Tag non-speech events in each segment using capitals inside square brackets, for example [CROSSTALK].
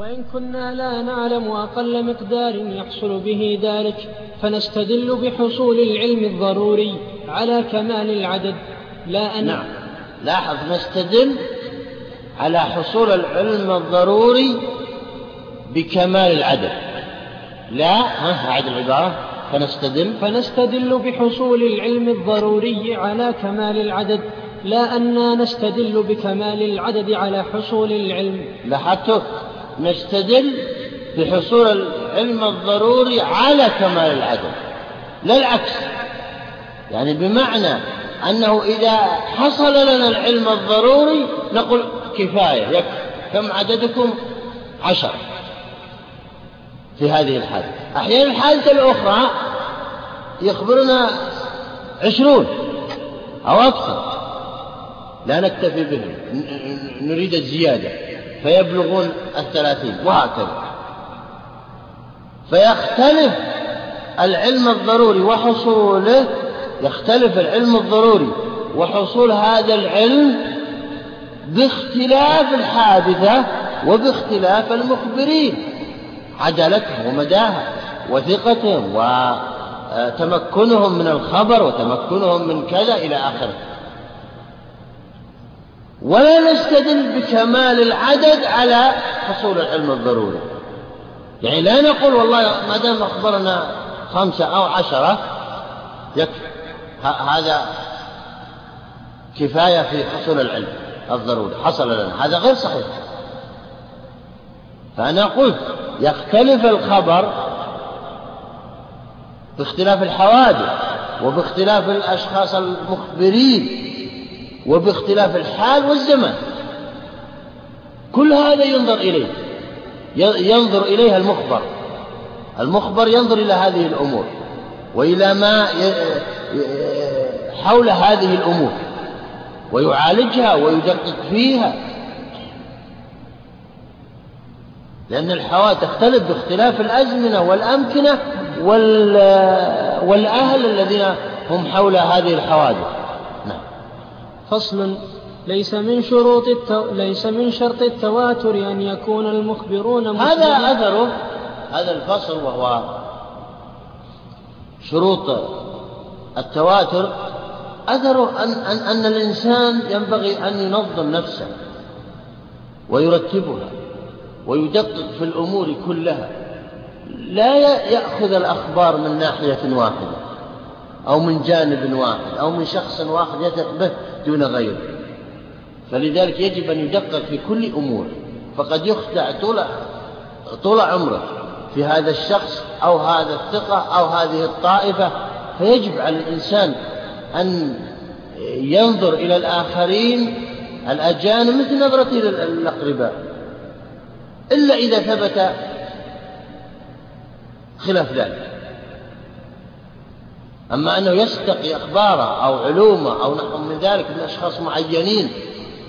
وإن كنا لا نعلم أقل مقدار يحصل به ذلك فنستدل بحصول العلم الضروري على كمال العدد. لا أن نعم. لاحظ نستدل على حصول العلم الضروري بكمال العدد. لا ها أعد العبارة. فنستدل. فنستدل بحصول العلم الضروري على كمال العدد. لا أننا نستدل بكمال العدد على حصول العلم. لاحظت نستدل بحصول العلم الضروري على كمال العدد لا العكس. يعني بمعنى أنه إذا حصل لنا العلم الضروري نقول كفاية يكفي. كم عددكم؟ عشر في هذه الحالة. أحيانا الحالة الأخرى يخبرنا عشرون أو أكثر. لا نكتفي بهم نريد الزيادة. فيبلغون الثلاثين وهكذا. فيختلف العلم الضروري وحصوله يختلف العلم الضروري وحصول هذا العلم باختلاف الحادثة وباختلاف المخبرين عدالتهم ومداها وثقتهم وتمكنهم من الخبر وتمكنهم من كذا إلى آخره. ولا نستدل بكمال العدد على حصول العلم الضروري. يعني لا نقول والله ما دام أخبرنا خمسة أو عشرة هذا كفاية في حصول العلم الضروري حصل لنا هذا غير صحيح. فأنا قلت يختلف الخبر باختلاف الحوادث وباختلاف الأشخاص المخبرين. وباختلاف الحال والزمان. كل هذا ينظر إليه. ينظر إليها المخبر. المخبر ينظر إلى هذه الأمور. وإلى ما حول هذه الأمور. ويعالجها ويدقق فيها. لأن الحوادث تختلف باختلاف الأزمنة والأمكنة والأهل الذين هم حول هذه الحوادث. فصل ليس من شروط التو... ليس من شرط التواتر أن يكون المخبرون هذا أثره هذا الفصل وهو شروط التواتر. أثره أن, أن, أن الإنسان ينبغي أن ينظم نفسه ويرتبها ويدقق في الأمور كلها. لا يأخذ الأخبار من ناحية واحدة أو من جانب واحد أو من شخص واحد يثق به. دون غيره. فلذلك يجب أن يدقق في كل أمور. فقد يخدع طول طول عمره في هذا الشخص أو هذا الثقة أو هذه الطائفة. فيجب على الإنسان أن ينظر إلى الآخرين الأجانب مثل نظرته إلى الأقرباء. إلا إذا ثبت خلاف ذلك. أما أنه يستقي أخباره أو علومه أو نحو من ذلك من أشخاص معينين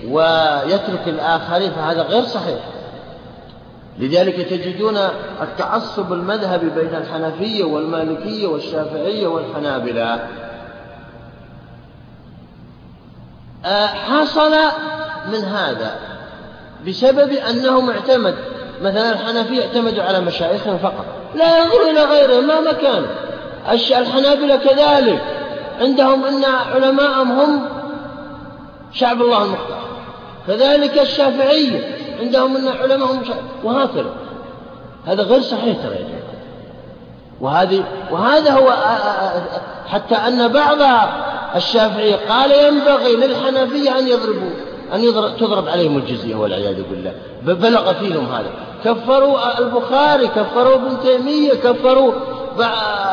ويترك الآخرين فهذا غير صحيح. لذلك تجدون التعصب المذهبي بين الحنفية والمالكية والشافعية والحنابلة. آه، حصل من هذا بسبب أنهم اعتمد مثلا الحنفية اعتمدوا على مشايخهم فقط. لا ينظروا إلى غيرهم ما مكان الحنابلة كذلك. عندهم أن علماءهم هم شعب الله المختار كذلك الشافعية عندهم أن علماءهم شعب وهكذا. هذا غير صحيح ترى يا جماعة. وهذه وهذا هو حتى أن بعض الشافعية قال ينبغي للحنفية أن يضربوا أن يضرب تضرب عليهم الجزية والعياذ بالله. بلغ فيهم هذا. كفروا البخاري كفروا ابن تيمية كفروا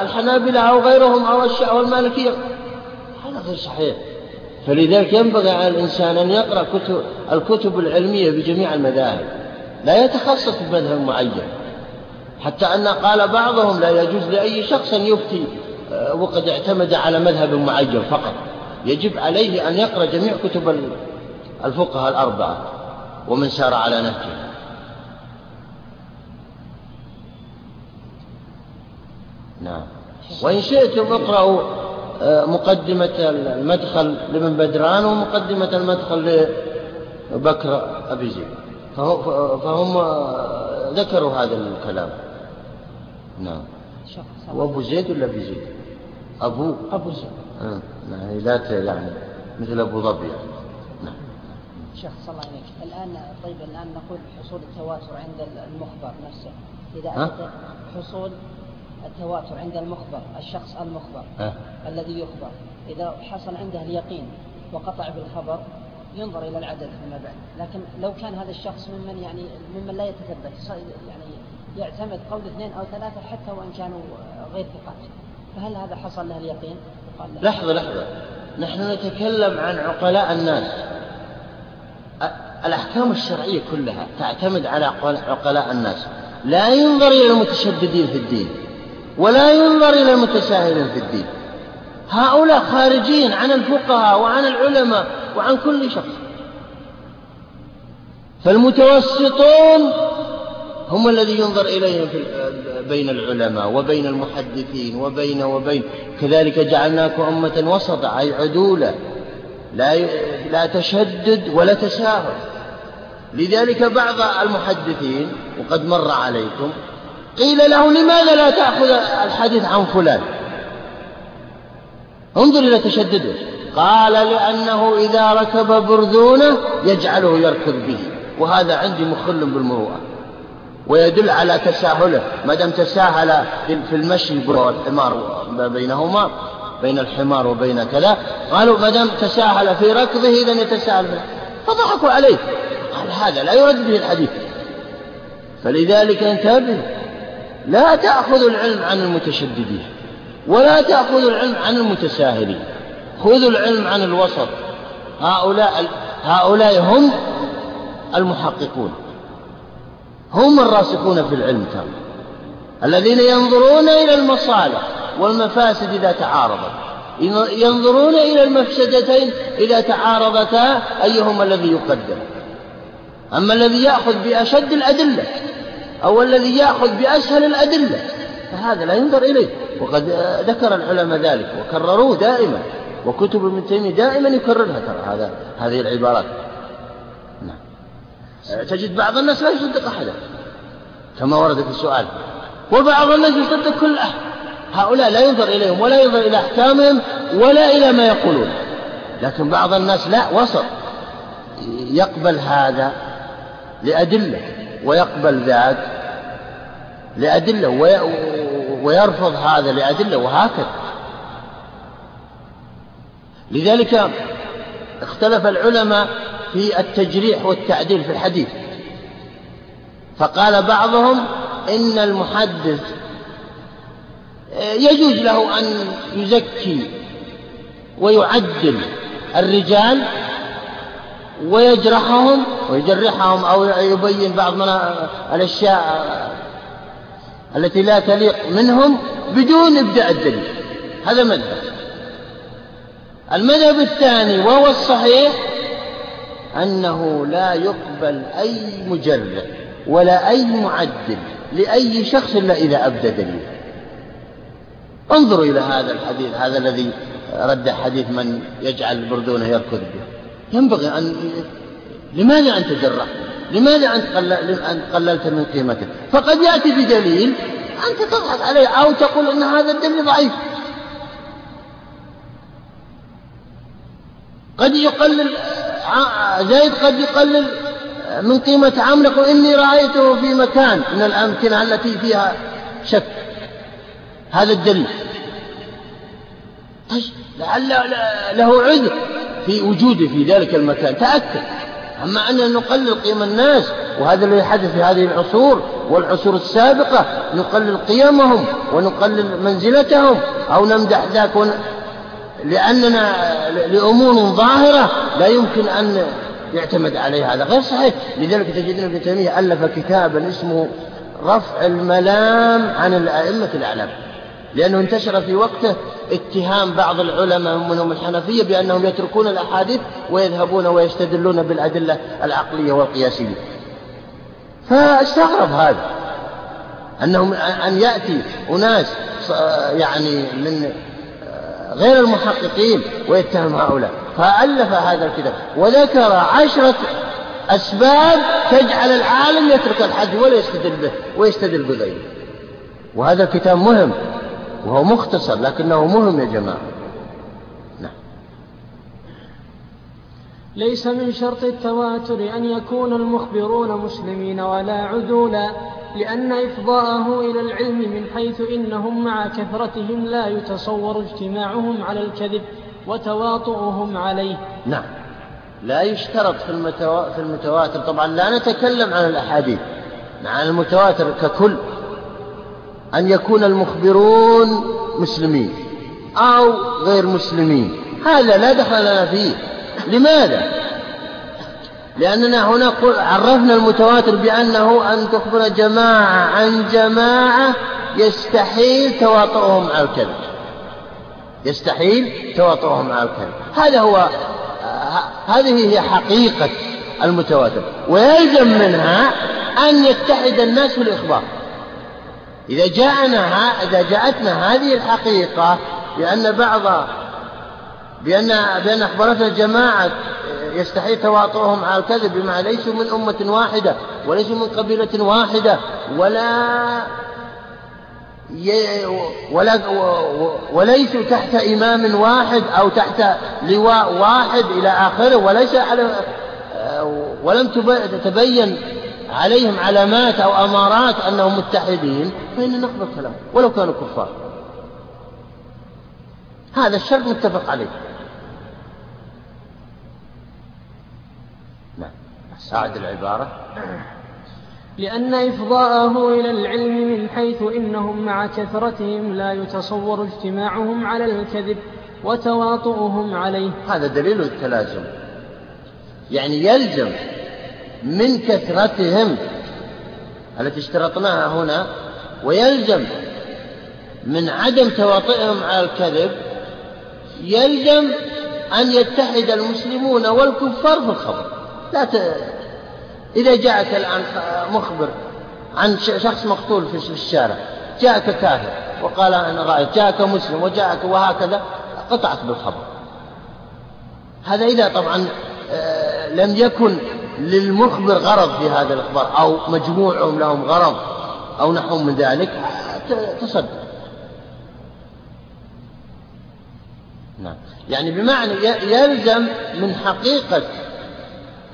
الحنابلة أو غيرهم أو أو المالكية هذا غير صحيح. فلذلك ينبغي على الإنسان أن يقرأ كتب الكتب العلمية بجميع المذاهب. لا يتخصص بمذهب معين. حتى أن قال بعضهم لا يجوز لأي شخص أن يفتي آه، وقد اعتمد على مذهب معين فقط. يجب عليه أن يقرأ جميع كتب الفقهاء الأربعة. ومن سار على نهجه. نعم. وإن شئتم اقرأوا آه، مقدمة المدخل لابن بدران ومقدمة المدخل لبكر أبي زيد. فهم آه، ذكروا هذا الكلام. نعم. وأبو زيد ولا أبي زيد؟ أبو. أبو زيد. آه. يعني لا يعني مثل أبو ظبي يعني. نعم. شيخ صلى الله عليك. الآن طيب الآن نقول حصول التواتر عند المخبر نفسه. إذا حصول التواتر عند المخبر الشخص المخبر أه؟ الذي يخبر. إذا حصل عنده اليقين وقطع بالخبر ينظر إلى العدد فيما بعد. لكن لو كان هذا الشخص ممن يعني ممن لا يتثبت يعني يعتمد قول اثنين أو ثلاثة حتى وإن كانوا غير ثقات. فهل هذا حصل له اليقين؟ لحظة لحظة. نحن نتكلم عن عقلاء الناس. الأحكام الشرعية كلها تعتمد على عقلاء الناس. لا ينظر إلى المتشددين في الدين. ولا ينظر إلى المتساهلين في الدين. هؤلاء خارجين عن الفقهاء وعن العلماء وعن كل شخص. فالمتوسطون هم الذي ينظر إليهم في بين العلماء وبين المحدثين وبين وبين. كذلك جعلناكم أمة وسطا أي عدولا لا لا تشدد ولا تساهل. لذلك بعض المحدثين وقد مر عليكم قيل له لماذا لا تأخذ الحديث عن فلان؟ انظر إلى تشدده. قال لأنه إذا ركب برذونة يجعله يركض به. وهذا عندي مخل بالمروءة. ويدل على تساهله. ما دام تساهل في المشي والحمار بينهما بين الحمار وبين كذا قالوا ما دام تساهل في ركضه إذا يتساهل فضحكوا عليه. قال هذا لا يرد به الحديث. فلذلك انتبه. لا تأخذ العلم عن المتشددين ولا تأخذ العلم عن المتساهلين. خذوا العلم عن الوسط. هؤلاء هؤلاء هم المحققون. هم الراسخون في العلم ترى. الذين ينظرون إلى المصالح والمفاسد إذا تعارضت. ينظرون إلى المفسدتين إذا تعارضتا أيهما الذي يقدم. أما الذي يأخذ بأشد الأدلة أو الذي يأخذ بأسهل الأدلة. فهذا لا ينظر إليه. وقد ذكر العلماء ذلك وكرروه دائما. وكتب ابن تيمية دائما يكررها ترى هذا هذه العبارات. نعم. تجد بعض الناس لا يصدق أحدا. كما ورد في السؤال. وبعض الناس يصدق كل أحد. هؤلاء لا ينظر إليهم ولا ينظر إلى أحكامهم ولا إلى ما يقولون. لكن بعض الناس لا وسط. يقبل هذا لأدلة. ويقبل ذاك لأدلة ويرفض هذا لأدلة وهكذا. لذلك اختلف العلماء في التجريح والتعديل في الحديث. فقال بعضهم إن المحدث يجوز له أن يزكي ويعدل الرجال ويجرحهم ويجرحهم أو يبين بعض من الأشياء التي لا تليق منهم بدون إبداء الدليل. هذا مذهب. المذهب الثاني وهو الصحيح أنه لا يقبل أي مجرد ولا أي معدل لأي شخص إلا إذا أبدى دليل. انظروا إلى هذا الحديث هذا الذي رد حديث من يجعل بردونه يركض به. ينبغي أن لماذا أنت جرحت لماذا أنت قللت من قيمته فقد يأتي بدليل أنت تضحك عليه أو تقول أن هذا الدليل ضعيف. قد يقلل زيد قد يقلل من قيمة عملك وإني رأيته في مكان من الأمكنة التي فيها شك. هذا الدليل طيب لعل له عذر. في وجوده في ذلك المكان. تأكد. أما أن نقلل قيم الناس وهذا الذي حدث في هذه العصور والعصور السابقة نقلل قيمهم ونقلل منزلتهم أو نمدح ذاك ون... لأننا لأمور ظاهرة لا يمكن أن يعتمد عليها. هذا غير صحيح. لذلك تجدون ابن تيمية ألف كتابا اسمه رفع الملام عن الأئمة الأعلام. لأنه انتشر في وقته اتهام بعض العلماء منهم الحنفية بأنهم يتركون الأحاديث ويذهبون ويستدلون بالأدلة العقلية والقياسية. فاستغرب هذا أنهم أن يأتي أناس يعني من غير المحققين ويتهم هؤلاء. فألف هذا الكتاب وذكر عشرة أسباب تجعل العالم يترك الحج ولا يستدل به ويستدل بغيره. وهذا الكتاب مهم. وهو مختصر لكنه مهم يا جماعة. نعم. ليس من شرط التواتر أن يكون المخبرون مسلمين ولا عدولا لأن إفضاءه إلى العلم من حيث إنهم مع كثرتهم لا يتصور اجتماعهم على الكذب وتواطؤهم عليه. نعم. لا يشترط في, المتو... في المتواتر. طبعا لا نتكلم عن الأحاديث عن المتواتر ككل. أن يكون المخبرون مسلمين أو غير مسلمين. هذا لا دخل لنا فيه. لماذا؟ لأننا هنا عرفنا المتواتر بأنه أن تخبر جماعة عن جماعة يستحيل تواطؤهم على الكذب. يستحيل تواطؤهم على الكذب. هذا هو هذه هي حقيقة المتواتر. ويلزم منها أن يتحد الناس في الإخبار إذا جاءنا إذا جاءتنا هذه الحقيقة بأن بعض بأن بأن أخبرتنا جماعة يستحيل تواطؤهم على الكذب بما ليسوا من أمة واحدة وليسوا من قبيلة واحدة ولا ولا وليسوا تحت إمام واحد أو تحت لواء واحد إلى آخره وليس على ولم تتبين عليهم علامات أو أمارات أنهم متحدين فإن نقبل كلام ولو كانوا كفار. هذا الشرط متفق عليه. نعم. أعد العبارة. لأن إفضاءه إلى العلم من حيث إنهم مع كثرتهم لا يتصور اجتماعهم على الكذب وتواطؤهم عليه. هذا دليل التلازم. يعني يلزم من كثرتهم التي اشترطناها هنا ويلزم من عدم تواطئهم على الكذب يلزم أن يتحد المسلمون والكفار في الخبر. لا ت... إذا جاءك الآن مخبر عن شخص مقتول في الشارع جاءك كافر وقال أنا رأيت جاءك مسلم وجاءك وهكذا قطعت بالخبر. هذا إذا طبعا آه، لم يكن للمخبر غرض في هذا الإخبار أو مجموعهم لهم غرض أو نحو من ذلك تصدق. نعم. يعني بمعنى يلزم من حقيقة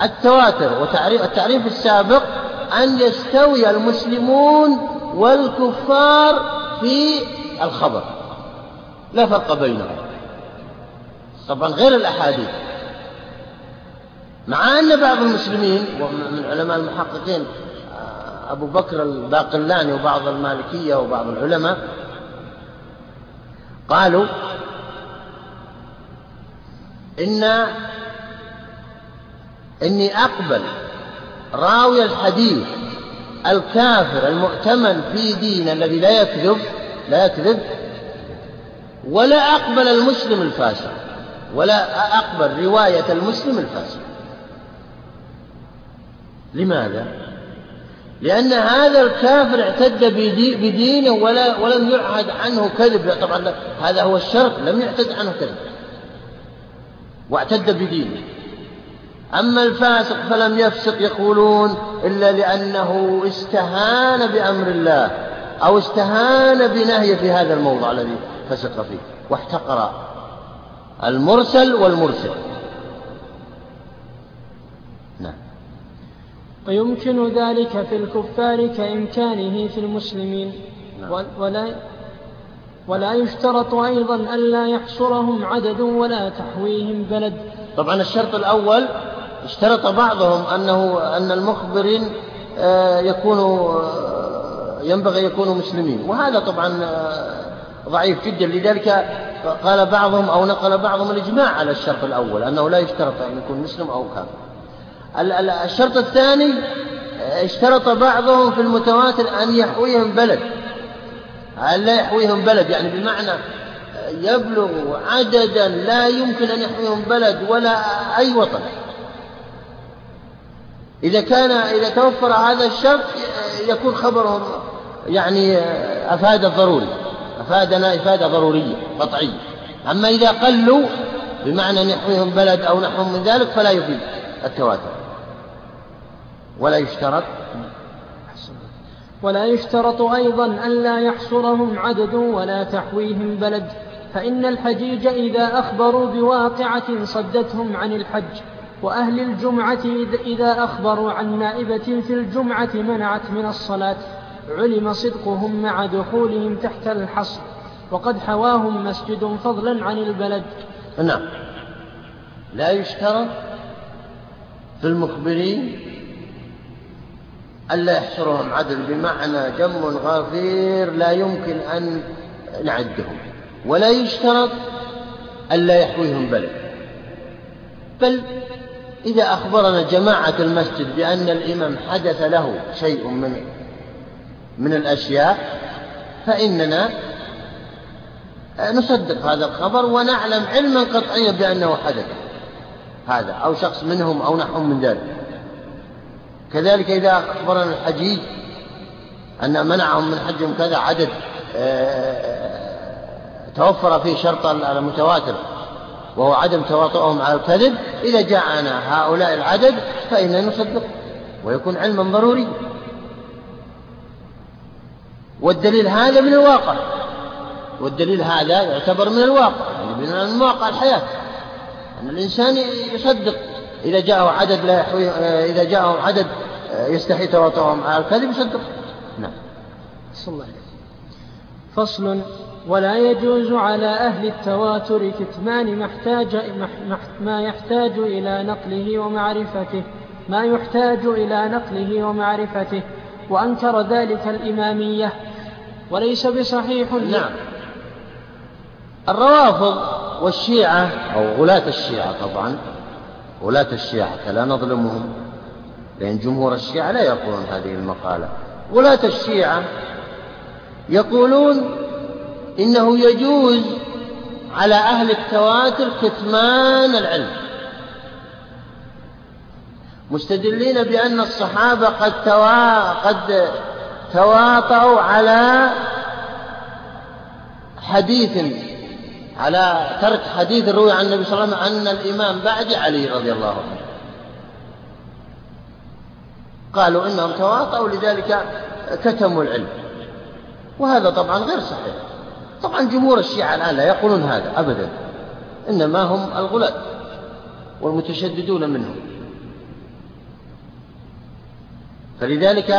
التواتر وتعريف التعريف السابق أن يستوي المسلمون والكفار في الخبر. لا فرق بينهم. طبعا غير الأحاديث. مع أن بعض المسلمين ومن علماء المحققين آه، أبو بكر الباقلاني وبعض المالكية وبعض العلماء قالوا إن إني أقبل راوي الحديث الكافر المؤتمن في دين الذي لا يكذب لا يكذب ولا أقبل المسلم الفاسق ولا أقبل رواية المسلم الفاسق. لماذا؟ لأن هذا الكافر اعتد بدينه ولا ولم يعهد عنه كذب. طبعا هذا هو الشرط. لم يعتد عنه كذب. واعتد بدينه. أما الفاسق فلم يفسق يقولون إلا لأنه استهان بأمر الله أو استهان بنهي في هذا الموضع الذي فسق فيه. واحتقر المرسل والمرسل. ويمكن ذلك في الكفار كإمكانه في المسلمين. نعم. ولا ولا يشترط أيضا ألا يحصرهم عدد ولا تحويهم بلد. طبعا الشرط الأول اشترط بعضهم أنه أن المخبرين آه، يكونوا آه، ينبغي يكونوا مسلمين. وهذا طبعا آه، ضعيف جدا. لذلك قال بعضهم أو نقل بعضهم الإجماع على الشرط الأول أنه لا يشترط أن يكون مسلم أو كافر. الشرط الثاني اشترط بعضهم في المتواتر أن يحويهم بلد. أن لا يحويهم بلد؟ يعني بمعنى يبلغ عددا لا يمكن أن يحويهم بلد ولا أي وطن. إذا كان إذا توفر هذا الشرط يكون خبرهم يعني أفاد الضروري أفادنا إفادة ضرورية قطعية. أما إذا قلوا بمعنى أن يحويهم بلد أو نحو من ذلك فلا يفيد التواتر. ولا يشترط. ولا يشترط أيضا أن لا يحصرهم عدد ولا تحويهم بلد فإن الحجيج إذا أخبروا بواقعة صدتهم عن الحج وأهل الجمعة إذا أخبروا عن نائبة في الجمعة منعت من الصلاة علم صدقهم مع دخولهم تحت الحصر وقد حواهم مسجد فضلا عن البلد. نعم. لا يشترط في المخبرين ألا يحصرهم عدل بمعنى جم غفير لا يمكن أن نعدهم ولا يشترط ألا يحويهم بلد. بل إذا أخبرنا جماعة المسجد بأن الإمام حدث له شيء من من الأشياء فإننا نصدق هذا الخبر ونعلم علما قطعيا بأنه حدث هذا أو شخص منهم أو نحو من ذلك. كذلك إذا أخبرنا الحجيج أن منعهم من حجهم كذا عدد آه، توفر فيه شرط المتواتر وهو عدم تواطؤهم على الكذب إذا جاءنا هؤلاء العدد فإننا نصدق ويكون علما ضروري. والدليل هذا من الواقع والدليل هذا يعتبر من الواقع يعني من واقع الحياة أن الإنسان يصدق. إذا جاءه عدد لا يحوي إذا جاءه عدد يستحي تواطؤهم على الكذب يصدق. نعم. صلى الله عليه فصل ولا يجوز على أهل التواتر كتمان ما احتاج ما يحتاج إلى نقله ومعرفته ما يحتاج إلى نقله ومعرفته وأنكر ذلك الإمامية. وليس بصحيح نعم. الروافض والشيعة أو غلاة الشيعة طبعا غلاة الشيعة فلا نظلمهم. لأن جمهور الشيعة لا يقولون هذه المقالة. غلاة الشيعة يقولون إنه يجوز على أهل التواتر كتمان العلم. مستدلين بأن الصحابة قد توا قد تواطؤوا على حديث على ترك حديث روي عن النبي صلى الله عليه وسلم أن الإمام بعد علي رضي الله عنه. قالوا إنهم تواطؤوا لذلك كتموا العلم. وهذا طبعا غير صحيح. طبعا جمهور الشيعة الآن لا يقولون هذا أبدا إنما هم الغلاة والمتشددون منهم. فلذلك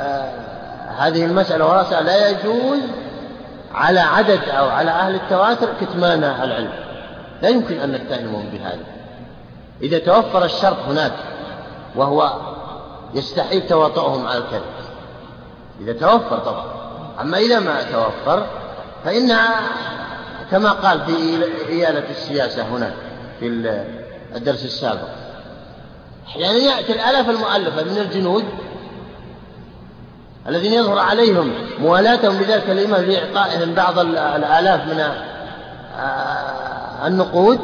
آه هذه المسألة وراسها لا يجوز على عدد أو على أهل التواتر كتمان العلم. لا يمكن أن نتهمهم بهذا. إذا توفر الشرط هناك وهو يستحيل تواطؤهم على الكذب. إذا توفر طبعا. أما إذا ما توفر فإن كما قال في إيالة السياسة هناك في الدرس السابق أحيانا يعني يأتي الآلاف المؤلفة من الجنود الذين يظهر عليهم موالاتهم لذلك الإمام لإعطائهم بعض الآلاف من النقود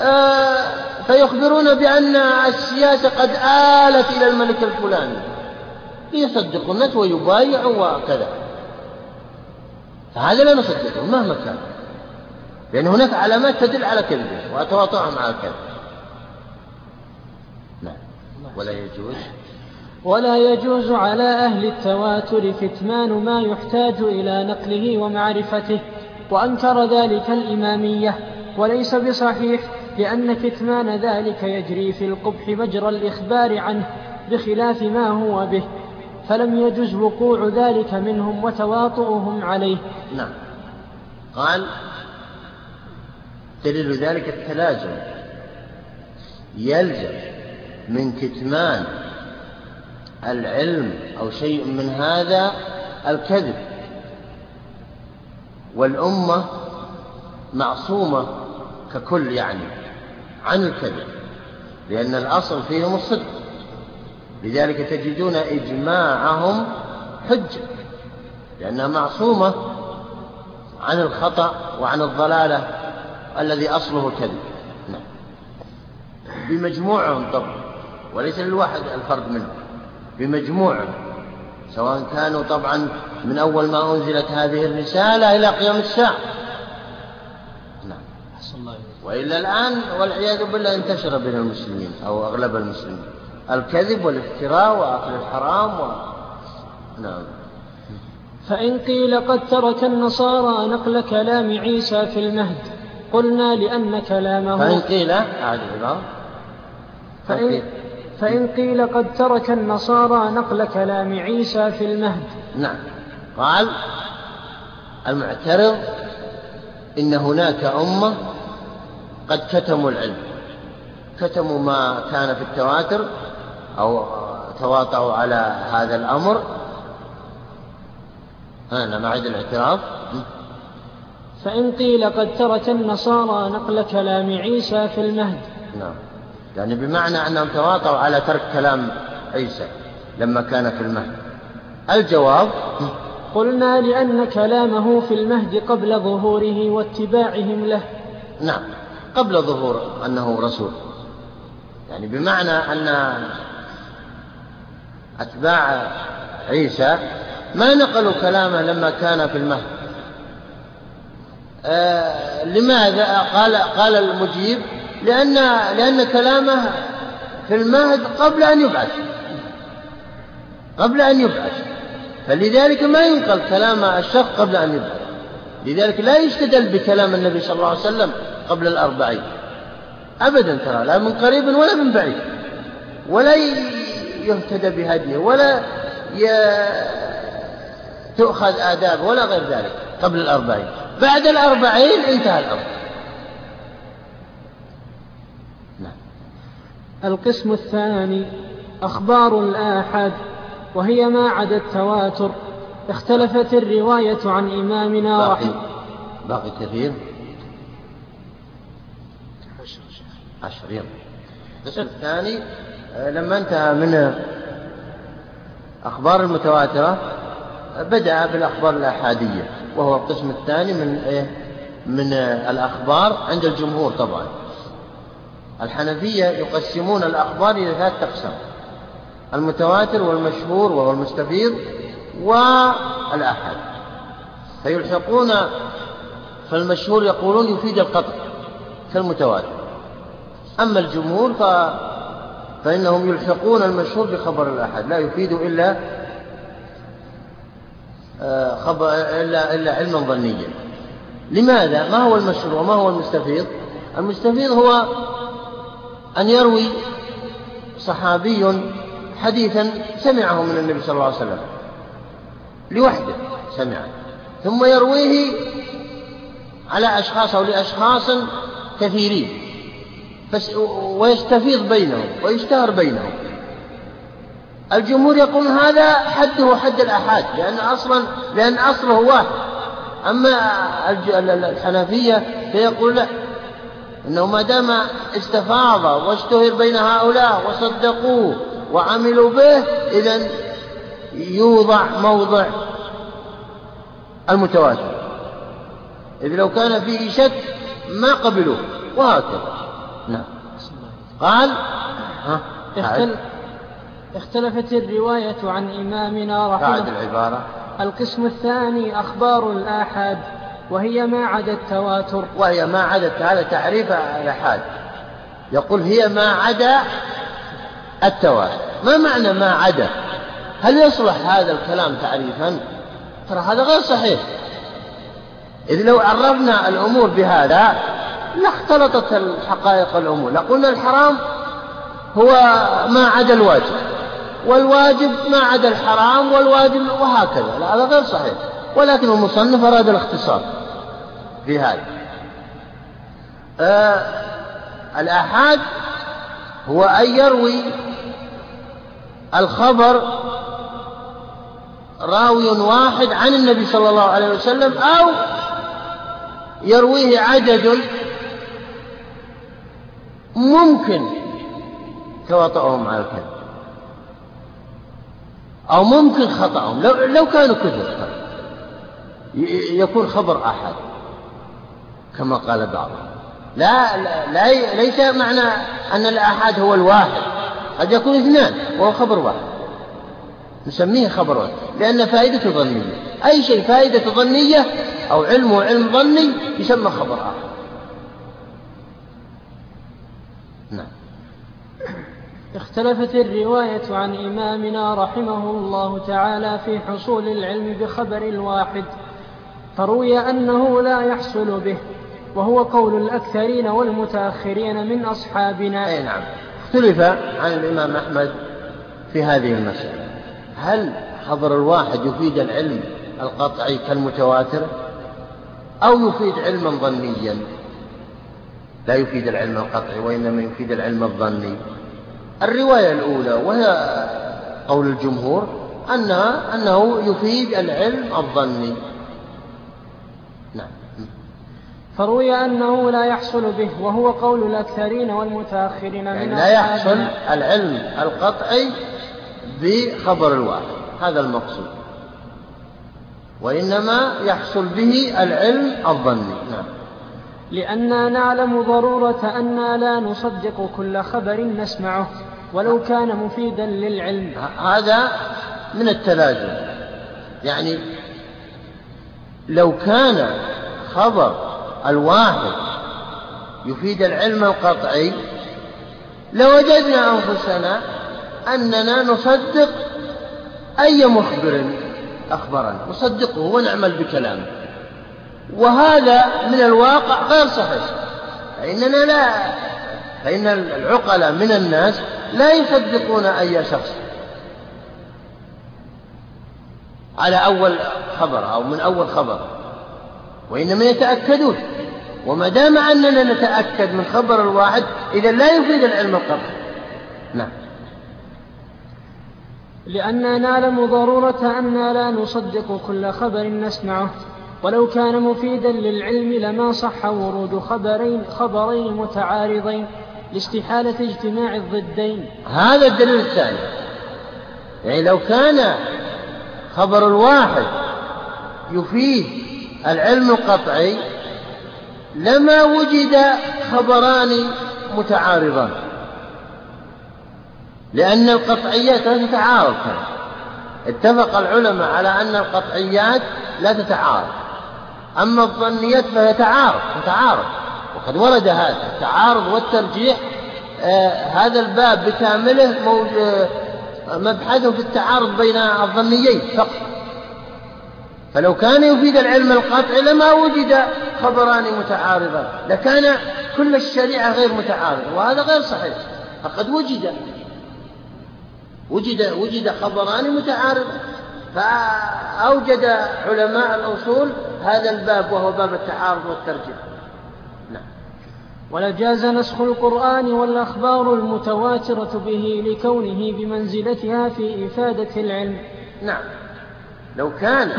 آه، فيخبرون بأن السياسة قد آلت إلى الملك الفلاني. ليصدقوا الناس ويبايعوا وكذا. فهذا لا نصدقه مهما كان. لأن هناك علامات تدل على كذبه وأتواطعهم على الكذب. نعم. ولا يجوز. ولا يجوز على أهل التواتر كتمان ما يحتاج إلى نقله ومعرفته وأنكر ذلك الإمامية. وليس بصحيح لأن كتمان ذلك يجري في القبح مجرى الإخبار عنه بخلاف ما هو به. فلم يجز وقوع ذلك منهم وتواطؤهم عليه. نعم. قال دليل ذلك التلازم يلزم من كتمان العلم أو شيء من هذا الكذب. والأمة معصومة ككل يعني عن الكذب لأن الأصل فيهم الصدق. لذلك تجدون إجماعهم حجة لأنها معصومة عن الخطأ وعن الضلالة الذي أصله الكذب. نعم. بمجموعهم طبعا وليس للواحد الفرد منهم. بمجموعهم سواء كانوا طبعا من أول ما أنزلت هذه الرسالة إلى قيام الساعة. وإلا الآن والعياذ بالله انتشر بين المسلمين أو أغلب المسلمين الكذب والافتراء وأكل الحرام و... نعم. فإن قيل قد ترك النصارى نقل كلام عيسى في المهد قلنا لأن كلامه فإن قيل أعد العبارة. فإن, فإن قيل قد ترك النصارى نقل كلام عيسى في المهد. نعم. قال المعترض إن هناك أمة قد كتموا العلم. كتموا ما كان في التواتر أو تواطؤوا على هذا الأمر. أنا معد الاعتراف فإن قيل قد ترك النصارى نقل كلام عيسى في المهد. نعم. يعني بمعنى أنهم تواطؤوا على ترك كلام عيسى لما كان في المهد. الجواب قلنا لأن كلامه في المهد قبل ظهوره واتباعهم له. نعم قبل ظهور أنه رسول. يعني بمعنى أن أتباع عيسى ما نقلوا كلامه لما كان في المهد. آه لماذا؟ قال قال المجيب لأن لأن كلامه في المهد قبل أن يبعث. قبل أن يبعث. فلذلك ما ينقل كلام الشخص قبل أن يبعث. لذلك لا يستدل بكلام النبي صلى الله عليه وسلم قبل الأربعين. أبدا ترى لا من قريب ولا من بعيد. ولا يهتدى بهديه ولا. تؤخذ آداب ولا غير ذلك قبل الأربعين. بعد الأربعين انتهى الأمر. القسم الثاني أخبار الآحاد وهي ما عدا التواتر. اختلفت الرواية عن إمامنا باقي, باقي كثير. عشر القسم الثاني آه، لما انتهى من أخبار المتواترة بدأ بالأخبار الآحادية وهو القسم الثاني من إيه؟ من الأخبار عند الجمهور طبعا. الحنفية يقسمون الأخبار إلى ثلاث أقسام المتواتر والمشهور وهو المستفيض والآحاد فيلحقون فالمشهور يقولون يفيد القطع كالمتواتر أما الجمهور ف... فإنهم يلحقون المشهور بخبر الآحاد لا يفيد إلا آه، خبر إلا إلا علما ظنيا لماذا؟ ما هو المشهور وما هو المستفيض؟ المستفيض هو أن يروي صحابي حديثا سمعه من النبي صلى الله عليه وسلم. لوحده سمعه. ثم يرويه على أشخاص أو لأشخاص كثيرين. ويستفيض بينهم ويشتهر بينهم. الجمهور يقول هذا حده حد الآحاد لأن أصلا لأن أصله واحد. أما الحنفية فيقول لا. إنه ما دام استفاض واشتهر بين هؤلاء وصدقوه وعملوا به إذا يوضع موضع المتواتر. إذ لو كان فيه شك ما قبلوه وهكذا. نعم. قال؟ ها اختلفت الرواية عن إمامنا رحمه بعد العبارة. القسم الثاني أخبار الآحاد. وهي ما عدا التواتر وهي ما عدا هذا تعريف الآحاد يقول هي ما عدا التواتر. ما معنى ما عدا؟ هل يصلح هذا الكلام تعريفا؟ ترى هذا غير صحيح. إذ لو عرفنا الأمور بهذا لاختلطت الحقائق الأمور. لقلنا الحرام هو ما عدا الواجب والواجب ما عدا الحرام والواجب وهكذا. هذا غير صحيح. ولكن المصنف أراد الاختصار في هذا آه الآحاد هو أن يروي الخبر راوي واحد عن النبي صلى الله عليه وسلم أو يرويه عدد ممكن تواطؤهم على الكذب أو ممكن خطأهم. لو, لو كانوا كذب. يكون خبر أحد كما قال بعضهم لا, لا, ليس معنى أن الآحاد هو الواحد. قد يكون اثنان وهو خبر واحد. نسميه خبر واحد لأن فائدته ظنية. أي شيء فائدة ظنية أو علم علم ظني يسمى خبر آخر. نعم. اختلفت الرواية عن إمامنا رحمه الله تعالى في حصول العلم بخبر الواحد. فروي أنه لا يحصل به وهو قول الأكثرين والمتأخرين من أصحابنا. أي نعم. اختلف عن الإمام أحمد في هذه المسألة. هل خبر الواحد يفيد العلم القطعي كالمتواتر؟ أو يفيد علما ظنيا؟ لا يفيد العلم القطعي وإنما يفيد العلم الظني. الرواية الأولى وهي قول الجمهور أنها أنه يفيد العلم الظني. نعم. فروي أنه لا يحصل به وهو قول الأكثرين والمتأخرين يعني من لا يحصل العلم. القطعي بخبر الواحد هذا المقصود. وإنما يحصل به العلم الظني. نعم. لأننا نعلم ضرورة أننا لا نصدق كل خبر نسمعه ولو كان مفيدا للعلم. هذا من التلازم. يعني لو كان خبر الواحد يفيد العلم القطعي لوجدنا أنفسنا أننا نصدق أي مخبر أخبرنا. نصدقه ونعمل بكلامه. وهذا من الواقع غير صحيح. فإننا لا فإن العقلاء من الناس لا يصدقون أي شخص. على أول خبر أو من أول خبر وإنما يتأكدون. وما دام أننا نتأكد من خبر الواحد إذا لا يفيد العلم القطعي نعم. لأننا نعلم ضرورة أننا لا نصدق كل خبر نسمعه. ولو كان مفيدا للعلم لما صح ورود خبرين خبرين متعارضين لاستحالة اجتماع الضدين. هذا الدليل الثاني. يعني لو كان خبر الواحد يفيد العلم القطعي لما وجد خبران متعارضان. لأن القطعيات لا تتعارض اتفق العلماء على أن القطعيات لا تتعارض. أما الظنيات فهي تعارض تتعارض. وقد ورد هذا التعارض والترجيح آه هذا الباب بكامله موجود مبحث في التعارض بين الظنيين فقط. فلو كان يفيد العلم القطعي لما وجد خبران متعارضان لكان كل الشريعة غير متعارضة وهذا غير صحيح. فقد وجد وجد وجد خبران متعارضان. فأوجد علماء الأصول هذا الباب وهو باب التعارض والترجيح. نعم ولجاز نسخ القرآن والأخبار المتواترة به لكونه بمنزلتها في إفادة العلم. نعم. لو كان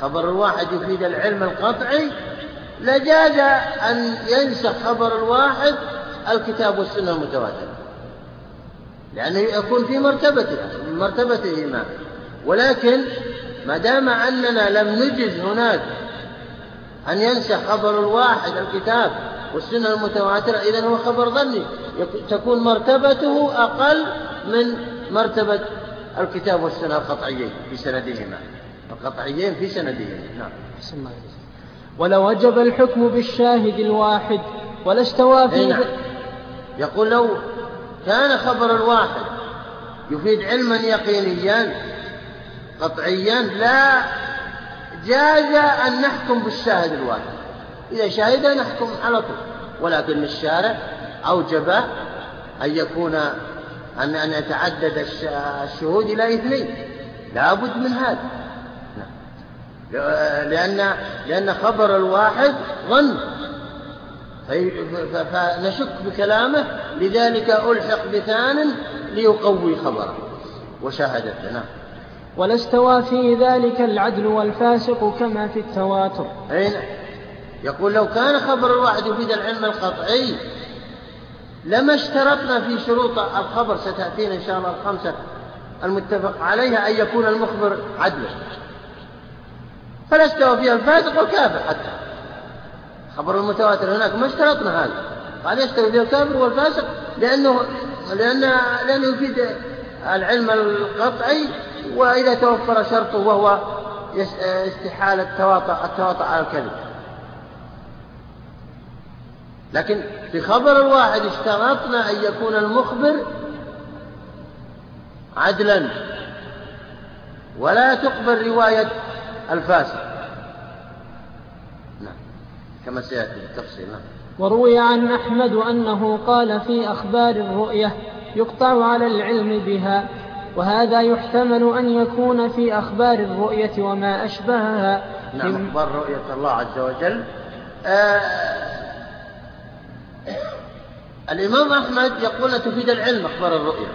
خبر الواحد يفيد العلم القطعي لجاز أن ينسخ خبر الواحد الكتاب والسنة المتواترة. لأنه يكون في مرتبتها مرتبتهما ولكن ما دام أننا لم نجز هناك أن ينسخ خبر الواحد الكتاب والسنة المتواترة إذا هو خبر ظني. تكون مرتبته أقل من مرتبة الكتاب والسنة القطعيين في سندهما. القطعيين في سندهما. نعم. ولو وجب الحكم بالشاهد الواحد ولا استوى في نعم. يقول لو كان خبر الواحد يفيد علما يقينيا قطعيا لا جاز أن نحكم بالشاهد الواحد. إذا شهد نحكم على طول. ولكن الشارع أوجب أن يكون أن أن يتعدد الشهود إلى اثنين. لا بد من هذا. نعم. لأن لأن خبر الواحد ظن. فنشك بكلامه لذلك ألحق بثان ليقوي خبره. وشاهدته نعم. ولا استوى في ذلك العدل والفاسق كما في التواتر. أين يقول لو كان خبر الواحد يفيد العلم القطعي لما اشترطنا في شروط الخبر ستأتينا إن شاء الله الخمسة المتفق عليها أن يكون المخبر عدلا. فلا استوى فيها الفاسق والكافر حتى. خبر المتواتر هناك ما اشترطنا هذا. قال يستوي فيها الكافر والفاسق لأنه لأن لأنه يفيد العلم القطعي وإذا توفر شرطه وهو استحالة التواطؤ على الكذب. لكن في خبر الواحد اشترطنا أن يكون المخبر عدلا. ولا تقبل رواية الفاسق. نعم. كما سيأتي بالتفصيل. نعم. وروي عن أحمد أنه قال في أخبار الرؤية يقطع على العلم بها وهذا يحتمل أن يكون في أخبار الرؤية وما أشبهها. نعم أخبار رؤية الله عز وجل. آه الإمام أحمد يقول تفيد العلم أخبار الرؤية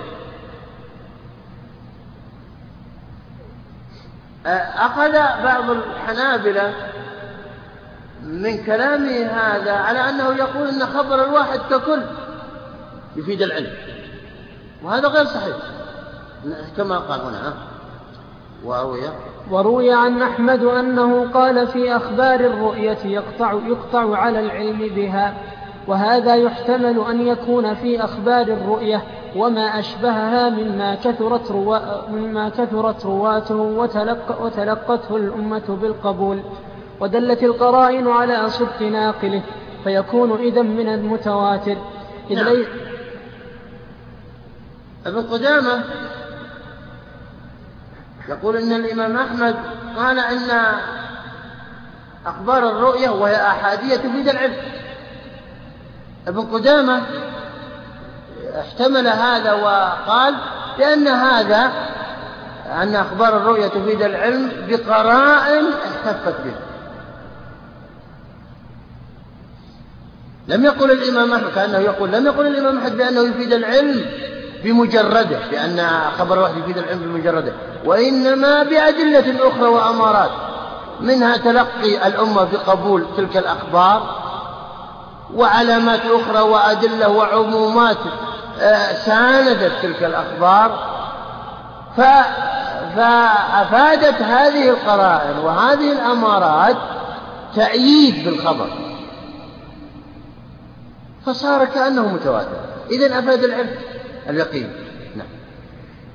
آه أخذ بعض الحنابلة من كلامه هذا على أنه يقول أن خبر الواحد ككل يفيد العلم. وهذا غير صحيح. كما قال هنا وروي. وروي عن أحمد أنه قال في أخبار الرؤية يقطع, يقطع على العلم بها. وهذا يحتمل أن يكون في أخبار الرؤية وما أشبهها مما كثرت, روا مما كثرت رواته وتلق وتلقته الأمة بالقبول ودلت القرائن على صدق ناقله فيكون إذا من المتواتر إذ نعم. لي... ابن قدامة يقول إن الإمام أحمد قال إن أخبار الرؤية وهي أحادية تفيد العلم ابن قدامة احتمل هذا وقال لأن هذا أن أخبار الرؤية تفيد العلم بقرائن احتفت به. لم يقل الإمام أحمد كأنه يقول لم يقل الإمام أحمد بأنه يفيد العلم بمجرده بأن خبر الواحد يفيد العلم بمجرده وإنما بأدلة أخرى وأمارات منها تلقي الأمة بقبول تلك الأخبار وعلامات أخرى وأدلة وعمومات آه، ساندت تلك الأخبار. فأفادت هذه القرائن وهذه الأمارات تأييد بالخبر. فصار كأنه متواتر. إذا أفاد العلم اليقين. نعم.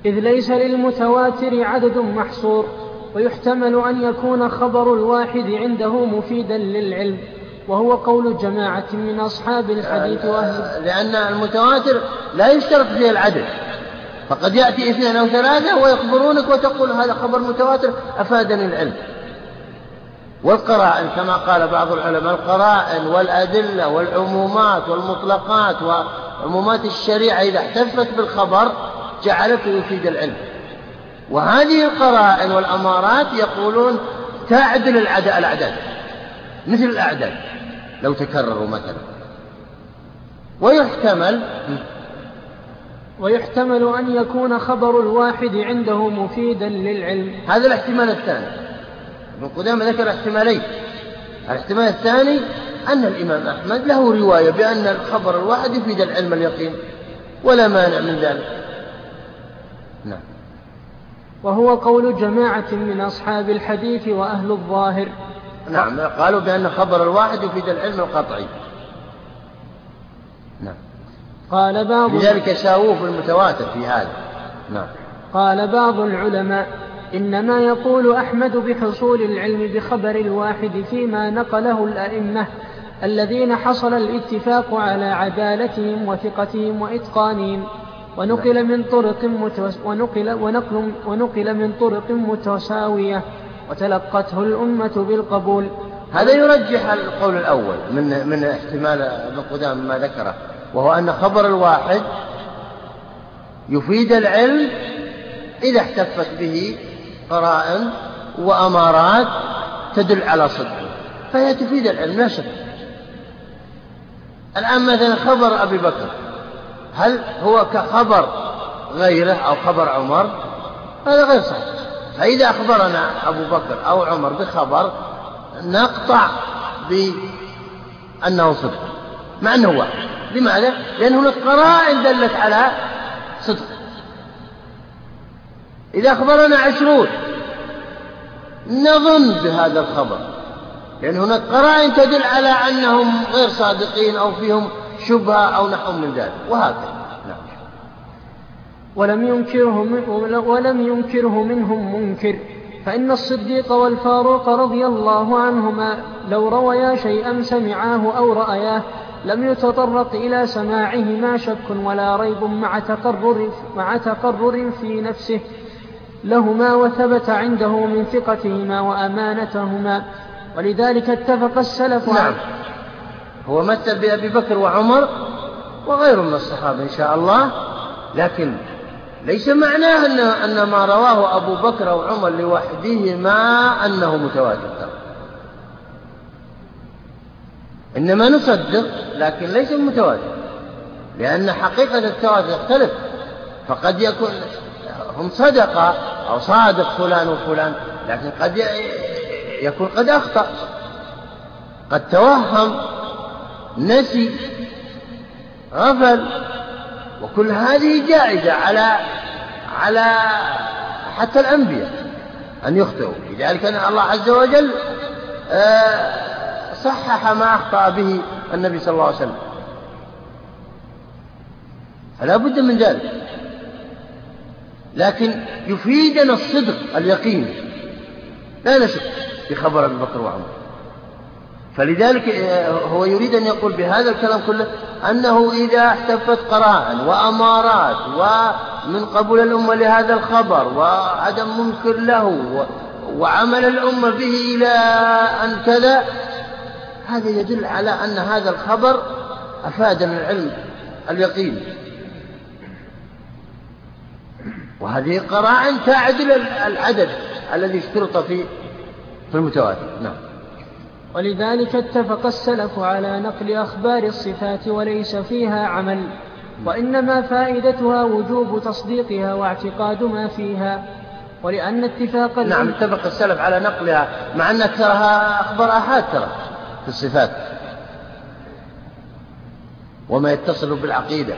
إذ ليس للمتواتر عدد محصور ويحتمل أن يكون خبر الواحد عنده مفيدا للعلم. وهو قول جماعة من أصحاب الحديث وأهل. لأن المتواتر لا يشترط فيه العدد فقد يأتي اثنين أو ثلاثة ويخبرونك وتقول هذا خبر متواتر أفادني العلم. والقرائن كما قال بعض العلماء القرائن والأدلة والعمومات والمطلقات وعمومات الشريعة إذا احتفت بالخبر جعلته يفيد العلم. وهذه القرائن والأمارات يقولون تعدل الأعداد مثل الأعداد. لو تكرروا مثلا. ويحتمل ويحتمل أن يكون خبر الواحد عنده مفيدا للعلم. هذا الاحتمال الثاني. ابن قدامة ذكر احتمالين. الاحتمال الثاني أن الإمام أحمد له رواية بأن الخبر الواحد يفيد العلم اليقين ولا مانع من ذلك. نعم. وهو قول جماعة من أصحاب الحديث وأهل الظاهر. نعم قالوا بأن خبر الواحد يفيد العلم القطعي. نعم. قال بعض لذلك ساووه بالمتواتر في هذا. نعم. قال بعض العلماء إنما يقول أحمد بحصول العلم بخبر الواحد فيما نقله الأئمة الذين حصل الاتفاق على عدالتهم وثقتهم وإتقانهم ونقل من طرق متوس ونقل, ونقل, ونقل من طرق متساوية. وتلقته الأمة بالقبول. هذا يرجح القول الأول من من احتمال ابن قدامة ما ذكره وهو أن خبر الواحد يفيد العلم إذا احتفت به قرائن وأمارات تدل على صدقه فهي تفيد العلم لا شك. الآن مثلا خبر أبي بكر هل هو كخبر غيره أو خبر عمر؟ هذا غير صحيح. فإذا أخبرنا أبو بكر أو عمر بخبر نقطع بأنه صدق مع أنه واحد لماذا؟ لأن هناك قرائن دلت على صدق إذا أخبرنا عشرون نظن بهذا الخبر لأن هناك قرائن تدل على أنهم غير صادقين أو فيهم شبهة أو نحو من ذلك وهكذا. ولم ينكره ولم ينكره منهم منكر. فإن الصديق والفاروق رضي الله عنهما لو رويا شيئا سمعاه أو رأياه لم يتطرق إلى سماعهما شك ولا ريب مع تقرر, مع تقرر في نفسه. لهما وثبت عنده من ثقتهما وأمانتهما. ولذلك اتفق السلف نعم. هو مثل بأبي بكر وعمر وغير من الصحابة إن شاء الله. لكن ليس معناه أن أن ما رواه أبو بكر أو عمر لوحدهما أنه متواتر. إنما نصدق لكن ليس متواتر. لأن حقيقة التواتر تختلف. فقد يكون هم صدقة أو صادق فلان وفلان لكن قد يكون قد أخطأ. قد توهم نسي غفل. وكل هذه جائزة على على حتى الأنبياء أن يخطئوا. لذلك أن الله عز وجل آه، صحح ما أخطأ به النبي صلى الله عليه وسلم. فلا بد من ذلك. لكن يفيدنا الصدق اليقين. لا نشك في خبر أبي بكر وعمر. فلذلك آه، هو يريد أن يقول بهذا الكلام كله أنه إذا احتفت قرائن وأمارات ومن قبول الأمة لهذا الخبر وعدم منكر له وعمل الأمة به إلى أن كذا هذا يدل على أن هذا الخبر أفاد من العلم اليقين. وهذه قرائن تعدل العدد الذي اشترط في في المتواتر. نعم. ولذلك اتفق السلف على نقل أخبار الصفات وليس فيها عمل وإنما فائدتها وجوب تصديقها واعتقاد ما فيها ولأن اتفاق نعم اتفق السلف على نقلها مع أن أكثرها أخبار أحاد ترى في الصفات. وما يتصل بالعقيدة.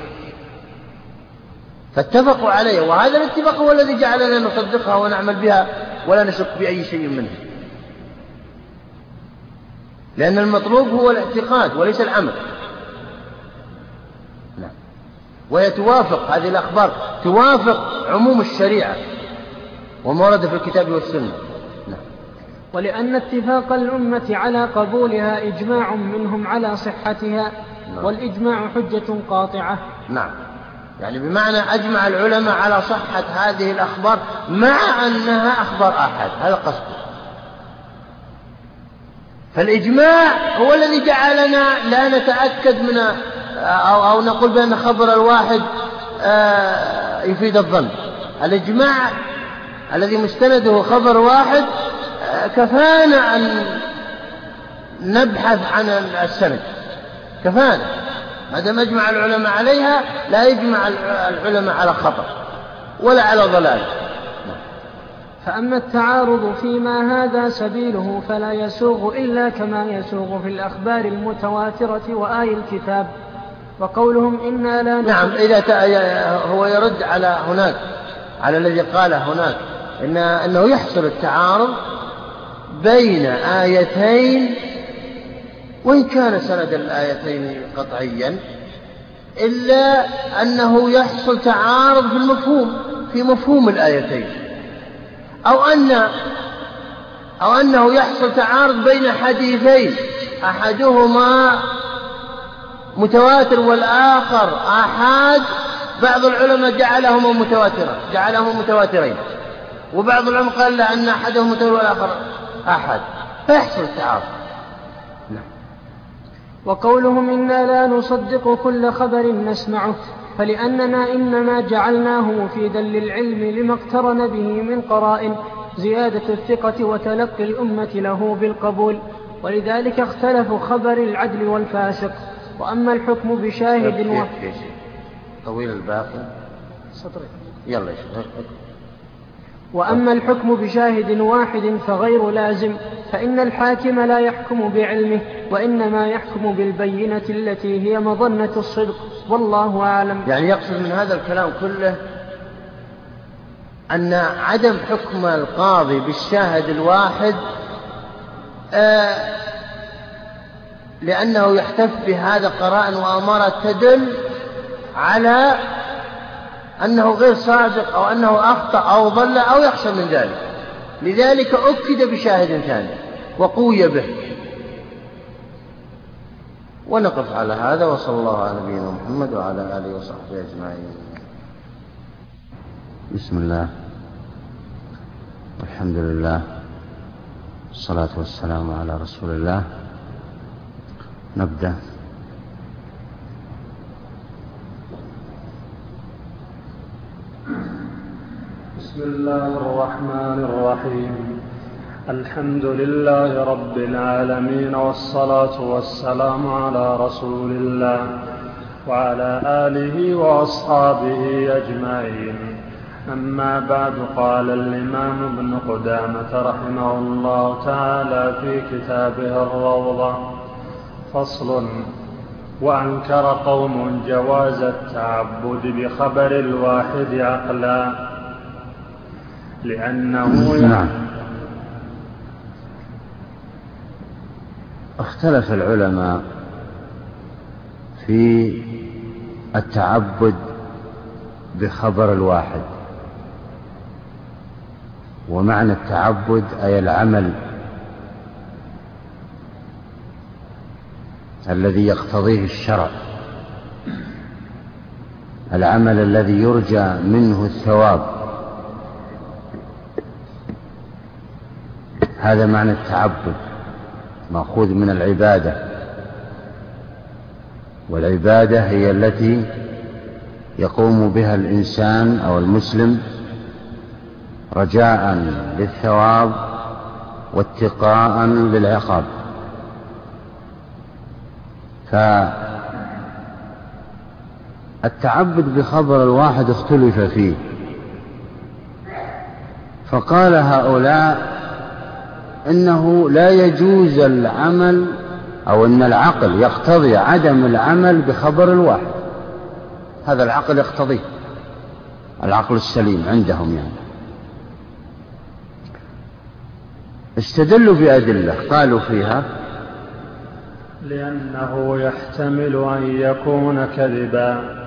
فاتفقوا عليه وهذا الاتفاق هو الذي جعلنا نصدقها ونعمل بها ولا نشك بأي شيء منه. لأن المطلوب هو الاعتقاد وليس العمل نعم. وهي توافق هذه الأخبار توافق عموم الشريعة وما ورد في الكتاب والسنة. نعم. ولأن اتفاق الأمة على قبولها إجماع منهم على صحتها نعم. والإجماع حجة قاطعة. نعم. يعني بمعنى أجمع العلماء على صحة هذه الأخبار مع أنها أخبار آحاد. هذا قصده. فالإجماع هو الذي جعلنا لا نتأكد من أو, أو نقول بأن خبر الواحد آه، يفيد الظن. الإجماع الذي مستنده خبر واحد آه، كفانا أن نبحث عن السند. كفانا. ما دام أجمع العلماء عليها لا يجمع العلماء على خطأ ولا على ضلال. فأما التعارض فيما هذا سبيله فلا يسوغ إلا كما يسوغ في الأخبار المتواترة وآي الكتاب. وقولهم إنا لا نعم إذا هو يرد على هناك على الذي قال هناك إن أنه يحصل التعارض بين آيتين وإن كان سند الآيتين قطعيا إلا أنه يحصل تعارض في المفهوم في مفهوم الآيتين. أو أن أو أنه يحصل تعارض بين حديثين أحدهما متواتر والآخر آحاد بعض العلماء جعلهما متواترا جعلهما متواترين وبعض العلماء قال لا أن أحدهما متواتر والآخر آحاد. فيحصل التعارض. نعم. وقولهم إنا لا نصدق كل خبر نسمعه. فلأننا إنما جعلناه مفيدا للعلم لما اقترن به من قرائن زيادة الثقة وتلقي الأمة له بالقبول ولذلك اختلفوا خبر العدل والفاسق. وأما الحكم بشاهد و... طويل الباقي. سطرين يلا وأما الحكم بشاهد واحد فغير لازم فإن الحاكم لا يحكم بعلمه وإنما يحكم بالبينة التي هي مظنة الصدق. والله أعلم. يعني يقصد من هذا الكلام كله أن عدم حكم القاضي بالشاهد الواحد آه لأنه يحتف بهذا قرائن وأمارات تدل على أنه غير صادق أو أنه أخطأ أو ضل أو يخشى من ذلك. لذلك أكد بشاهد ثاني وقوي به. ونقف على هذا وصلى الله على نبينا محمد وعلى آله وصحبه أجمعين. بسم الله. والحمد لله. والصلاة والسلام على رسول الله. نبدأ. بسم الله الرحمن الرحيم. الحمد لله رب العالمين والصلاة والسلام على رسول الله وعلى آله وأصحابه أجمعين. أما بعد قال الإمام ابن قدامة رحمه الله تعالى في كتابه الروضة فصل وأنكر قوم جواز التعبد بخبر الواحد عقلا. لأنه نعم. اختلف العلماء في التعبد بخبر الواحد ومعنى التعبد أي العمل الذي يقتضيه الشرع. العمل الذي يرجى منه الثواب. هذا معنى التعبد مأخوذ من العبادة. والعبادة هي التي يقوم بها الإنسان أو المسلم رجاء للثواب واتقاء للعقاب. فالتعبد بخبر الواحد اختلف فيه. فقال هؤلاء إنه لا يجوز العمل أو إن العقل يقتضي عدم العمل بخبر الواحد. هذا العقل يقتضيه العقل السليم عندهم يعني. استدلوا بأدلة قالوا فيها لأنه يحتمل أن يكون كذبا.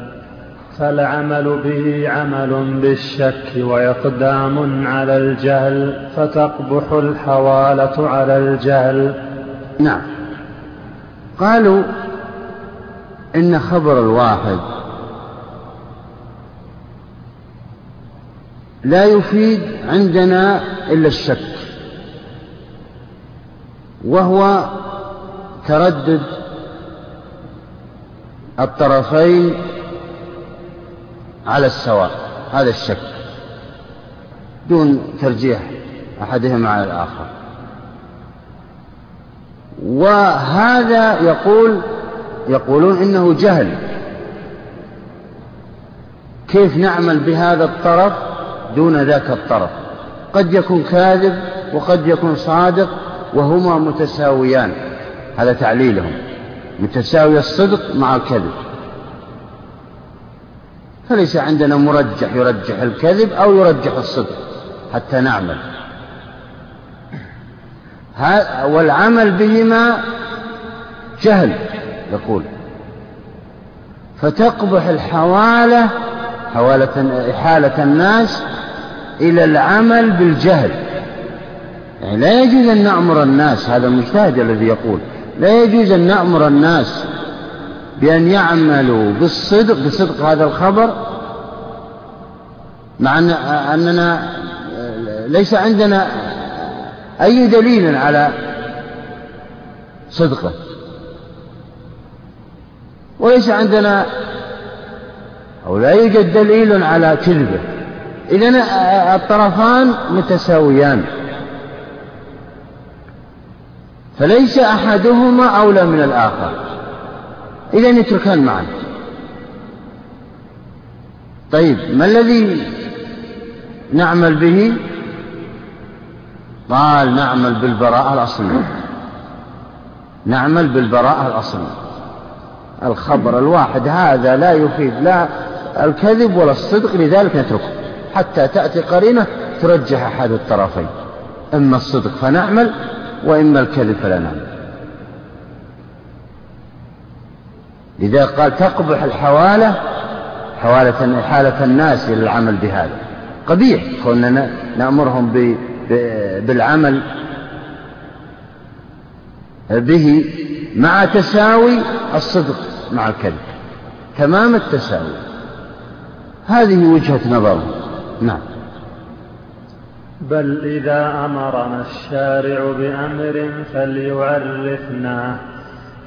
فالعمل به عمل بالشك وإقدام على الجهل فتقبح الحوالة على الجهل. نعم. قالوا إن خبر الواحد لا يفيد عندنا إلا الشك وهو تردد الطرفين على السواء هذا الشك دون ترجيح أحدهما على الآخر. وهذا يقول يقولون إنه جهل. كيف نعمل بهذا الطرف دون ذاك الطرف؟ قد يكون كاذب وقد يكون صادق وهما متساويان هذا تعليلهم. متساوي الصدق مع الكذب. فليس عندنا مرجح يرجح الكذب أو يرجح الصدق حتى نعمل. والعمل بهما جهل يقول. فتقبح الحوالة حوالة إحالة الناس إلى العمل بالجهل. يعني لا يجوز أن نأمر الناس هذا المجتهد الذي يقول. لا يجوز أن نأمر الناس بأن يعملوا بالصدق بصدق هذا الخبر مع أننا ليس عندنا أي دليل على صدقه. وليس عندنا أو لا يوجد دليل على كذبه. إذن الطرفان متساويان. فليس أحدهما أولى من الآخر. إذا يتركان معا. طيب ما الذي نعمل به؟ قال نعمل بالبراءة الأصلية. نعمل بالبراءة الأصلية. الخبر الواحد هذا لا يفيد لا الكذب ولا الصدق لذلك نتركه. حتى تأتي قرينة ترجح أحد الطرفين. إما الصدق فنعمل وإما الكذب فلا نعمل. لذا قال تقبح الحوالة حوالة حالة الناس إلى العمل بهذا. قبيح كنا نأمرهم بالعمل به مع تساوي الصدق مع الكذب. تمام التساوي. هذه وجهة نظره نعم. بل إذا أمرنا الشارع بأمر فليعرفناه.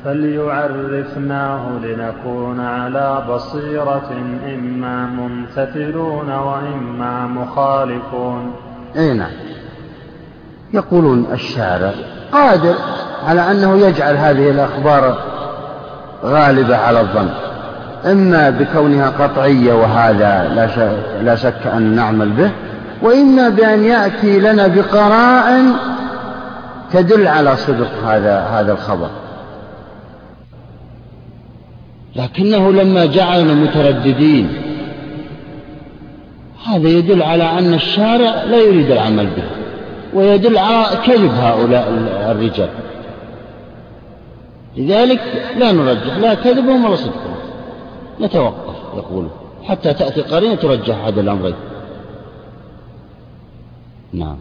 فليعرفناه لنكون على بصيرة إما ممتثلون وإما مخالفون. أي نعم. يقولون الشارع قادر على أنه يجعل هذه الأخبار غالبة على الظن. إما بكونها قطعية وهذا لا شك أن نعمل به وإما بأن يأتي لنا بقراء تدل على صدق هذا هذا الخبر. لكنه لما جعلنا مترددين. هذا يدل على أن الشارع لا يريد العمل به ويدل على كذب هؤلاء الرجال. لذلك لا نرجح لا كذبهم ولا صدقهم. نتوقف يقول حتى تأتي قرينة ترجح هذا الأمرين نعم.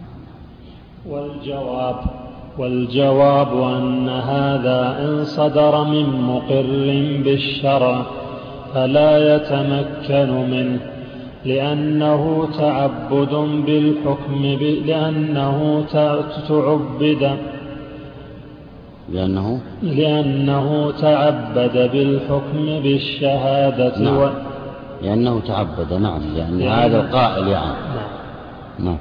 والجواب والجواب أن هذا إن صدر من مقر بالشرع فلا يتمكن منه لأنه تعبد بالحكم لأنه تعبد لأنه لأنه تعبد بالحكم بالشهادة نعم. و... لأنه تعبد نعم لأن لأن... هذا القائل يعني نعم. نعم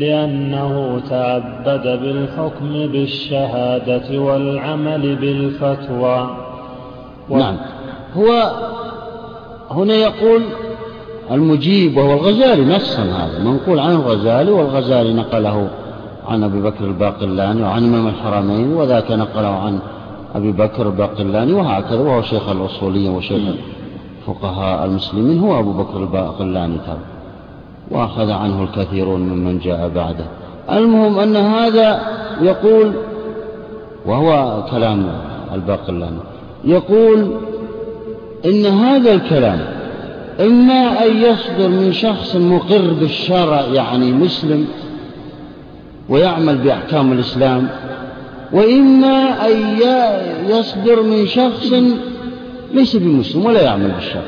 لأنه تعبد بالحكم بالشهادة والعمل بالفتوى. و... نعم. هو هنا يقول المجيب وهو الغزالي نصا هذا. منقول عن الغزالي والغزالي نقله عن أبي بكر الباقلاني وعن إمام الحرمين وذاك نقله عن أبي بكر الباقلاني وهكذا وهو شيخ الأصولية وشيخ فقهاء المسلمين هو أبو بكر الباقلاني ترى وأخذ عنه الكثيرون ممن جاء بعده. المهم أن هذا يقول وهو كلام الباقلاني يقول إن هذا الكلام إما أن يصدر من شخص مقر بالشرع يعني مسلم ويعمل بأحكام الإسلام وإما أن يصدر من شخص ليس بمسلم ولا يعمل بالشرع.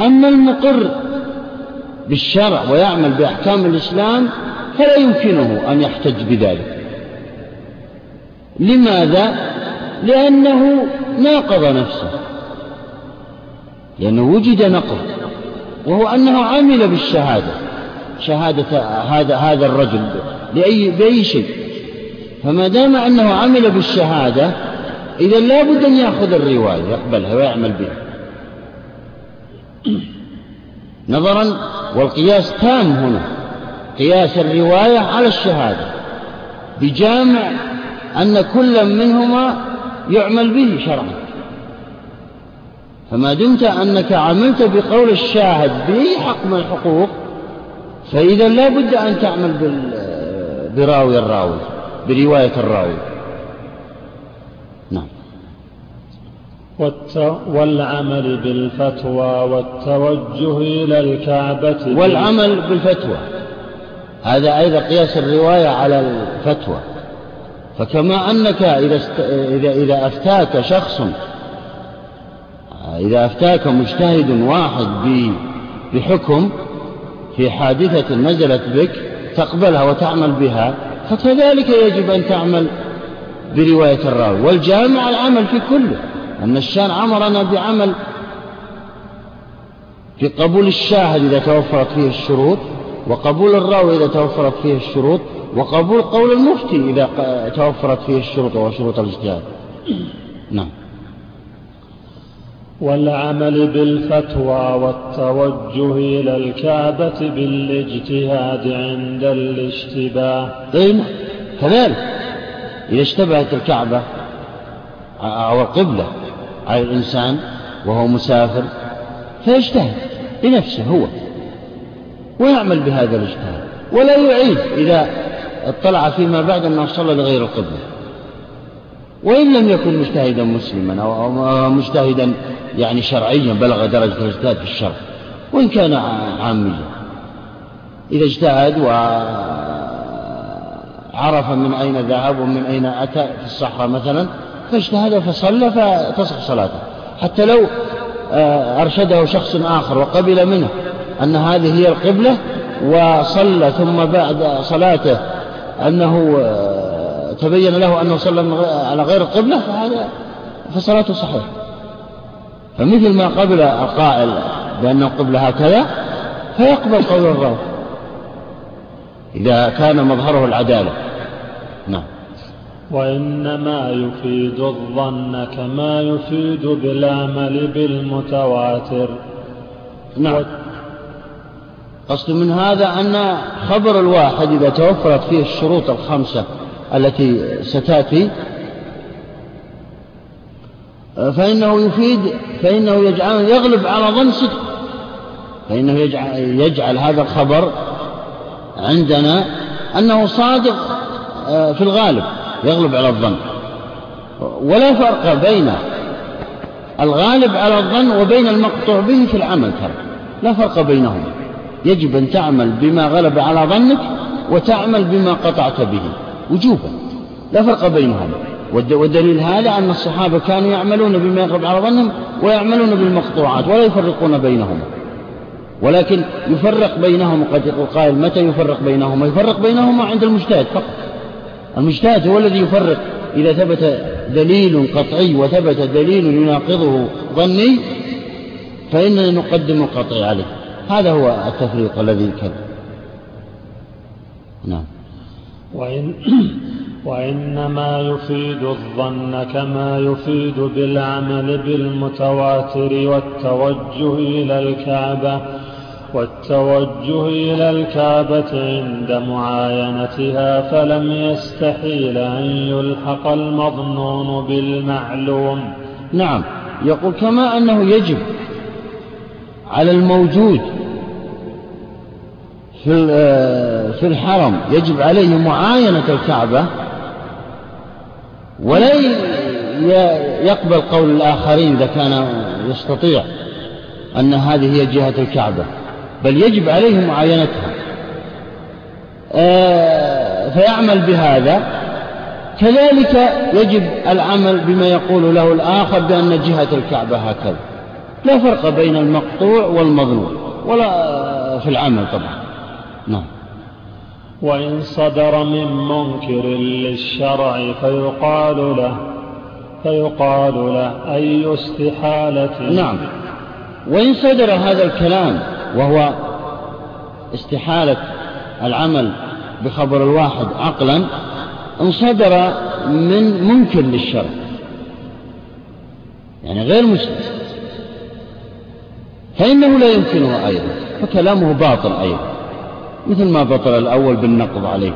أما المقر بالشرع ويعمل بأحكام الإسلام فلا يمكنه أن يحتج بذلك. لماذا؟ لأنه ناقض نفسه. لأنه وجد نقض وهو أنه عمل بالشهادة. شهادة هذا هذا الرجل لأي بأي شيء. فما دام أنه عمل بالشهادة إذا لابد أن يأخذ الرواية يقبلها ويعمل بها. نظرا والقياس تام هنا. قياس الرواية على الشهادة. بجامع أن كل منهما يعمل به شرعا. فما دمت أنك عملت بقول الشاهد بأي حق من الحقوق فإذا لا بد أن تعمل براوي الراوي برواية الراوي. نعم. والعمل بالفتوى والتوجه إلى الكعبة والعمل بالفتوى. هذا أيضا قياس الرواية على الفتوى. فكما أنك إذا, است... إذا, إذا أفتاك شخص إذا أفتاك مجتهد واحد بحكم في حادثة نزلت بك تقبلها وتعمل بها فكذلك يجب أن تعمل برواية الراوي. والجامع العمل في كله. أن الشارع أمرنا بعمل في قبول الشاهد إذا توفرت فيه الشروط وقبول الراوي إذا توفرت فيه الشروط وقبول قول المفتي إذا توفرت فيه الشروط وشروط الاجتهاد. نعم. والعمل بالفتوى والتوجه إلى الكعبة بالاجتهاد عند الاشتباه. طيب. كذلك إذا اشتبهت الكعبة أو القبلة على الإنسان وهو مسافر فيجتهد بنفسه هو ويعمل بهذا الاجتهاد ولا يعيد إذا اطلع فيما بعد أنه صلى لغير القبلة. وإن لم يكن مجتهدا مسلما أو مجتهدا يعني شرعيا بلغ درجة الاجتهاد في الشرع وإن كان عاميا. إذا اجتهد و عرف من أين ذهب ومن أين أتى في الصحراء مثلا فاجتهد فصلى فتصح صلاته. حتى لو آه، أرشده شخص آخر وقبل منه أن هذه هي القبلة وصلى ثم بعد صلاته أنه آه، تبين له أنه صلى على غير القبلة فهذا فصلاته صحيحة فمثل ما قبل القائل بأنه قبلة هكذا فيقبل قول الراوي إذا كان مظهره العدالة. وإنما يفيد الظن كما يفيد بالعمل بالمتواتر. نعم. قصد من هذا أن خبر الواحد إذا توفرت فيه الشروط الخمسة التي ستأتي فإنه يفيد فإنه يجعل يغلب على ظن صدق. فإنه يجعل, يجعل هذا الخبر عندنا أنه صادق آه، في الغالب. يغلب على الظن. ولا فرق بين الغالب على الظن وبين المقطوع به في العمل ترى لا فرق بينهما. يجب أن تعمل بما غلب على ظنك وتعمل بما قطعت به. وجوبا. لا فرق بينهما. والدليل هذا أن الصحابة كانوا يعملون بما يغلب على ظنهم ويعملون بالمقطوعات ولا يفرقون بينهما. ولكن يفرق بينهم قد يقول قائل متى يفرق بينهما؟ يفرق بينهما عند المجتهد فقط. المجتهد هو الذي يفرق. إذا ثبت دليل قطعي وثبت دليل يناقضه ظني فإننا نقدم القطعي عليه. هذا هو التفريق الذي كان. نعم. وإن [CLEARS THROAT] وإنما يفيد الظن كما يفيد بالعمل بالمتواتر والتوجه إلى الكعبة. والتوجه إلى الكعبة عند معاينتها فلم يستحيل أن يلحق المظنون بالمعلوم. نعم يقول كما أنه يجب على الموجود في في الحرم يجب عليه معاينة الكعبة ولا يقبل قول الآخرين إذا كان يستطيع أن هذه هي جهة الكعبة. بل يجب عليه معاينتها. آه، فيعمل بهذا. كذلك يجب العمل بما يقول له الآخر بأن جهة الكعبة هكذا. لا فرق بين المقطوع والمظلوم ولا في العمل طبعا. نعم. وإن صدر من منكر للشرع فيقال له فيقال له أي استحالة. نعم. وإن صدر هذا الكلام وهو استحالة العمل بخبر الواحد عقلا إن صدر من منكر للشرع يعني غير مسلم. فإنه لا يمكنه أيضا فكلامه باطل أيضا. مثل ما بطل الأول بالنقض عليه.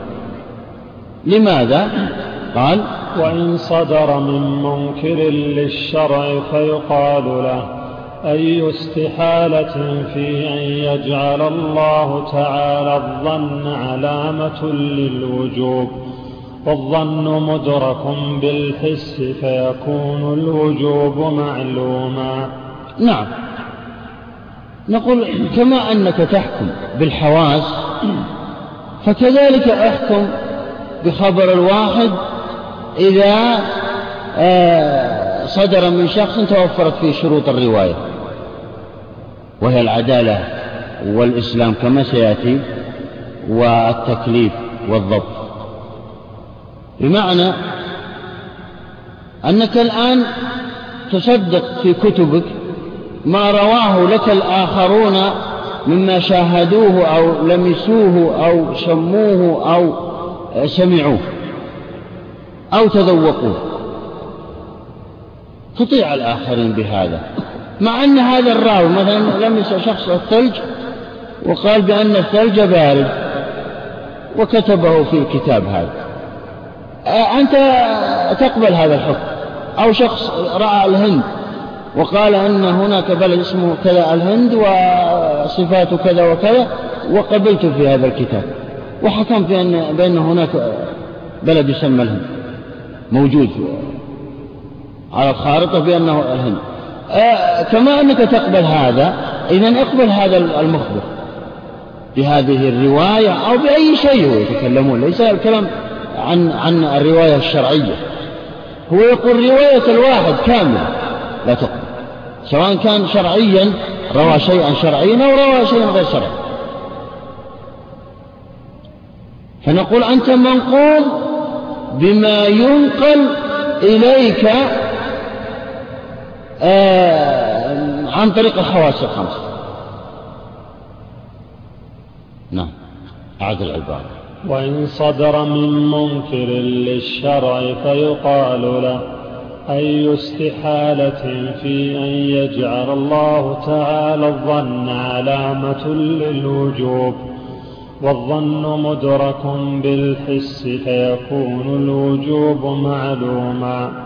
لماذا؟ قال وإن صدر من منكر للشرع فيقال له. أي استحالة في أن يجعل الله تعالى الظن علامة للوجوب والظن مدرك بالحس فيكون الوجوب معلوما. نعم. نقول كما أنك تحكم بالحواس فكذلك أحكم بخبر الواحد إذا آه، صدر من شخص توفرت فيه شروط الرواية. وهي العدالة والإسلام كما سيأتي والتكليف والضبط. بمعنى أنك الآن تصدق في كتبك ما رواه لك الآخرون مما شاهدوه أو لمسوه أو شموه أو سمعوه أو تذوقوه. تطيع الآخرين بهذا. مع أن هذا الراوي مثلا لمس شخص الثلج وقال بأن الثلج بارد وكتبه في الكتاب هذا. أنت تقبل هذا الحكم؟ أو شخص رأى الهند وقال أن هناك بلد اسمه كذا الهند وصفاته كذا وكذا وقبلت في هذا الكتاب وحكم في أن بأن هناك بلد يسمى الهند موجود على الخارطة بأنه الهند. كما أنك تقبل هذا إذا اقبل هذا المخبر بهذه الرواية أو بأي شيء هو يتكلمون. ليس الكلام عن عن الرواية الشرعية. هو يقول رواية الواحد كاملة لا تقبل. سواء كان شرعيا روى شيئا شرعيا أو روى شيئا غير شرعي. فنقول أنت منقول بما ينقل إليك آه عن طريق الحواس الخمس. نعم. أعد العبارة. وإن صدر من منكر للشرع فيقال له أي استحالة في أن يجعل الله تعالى الظن علامة للوجوب؟ والظن مدرك بالحس فيكون الوجوب معلوما.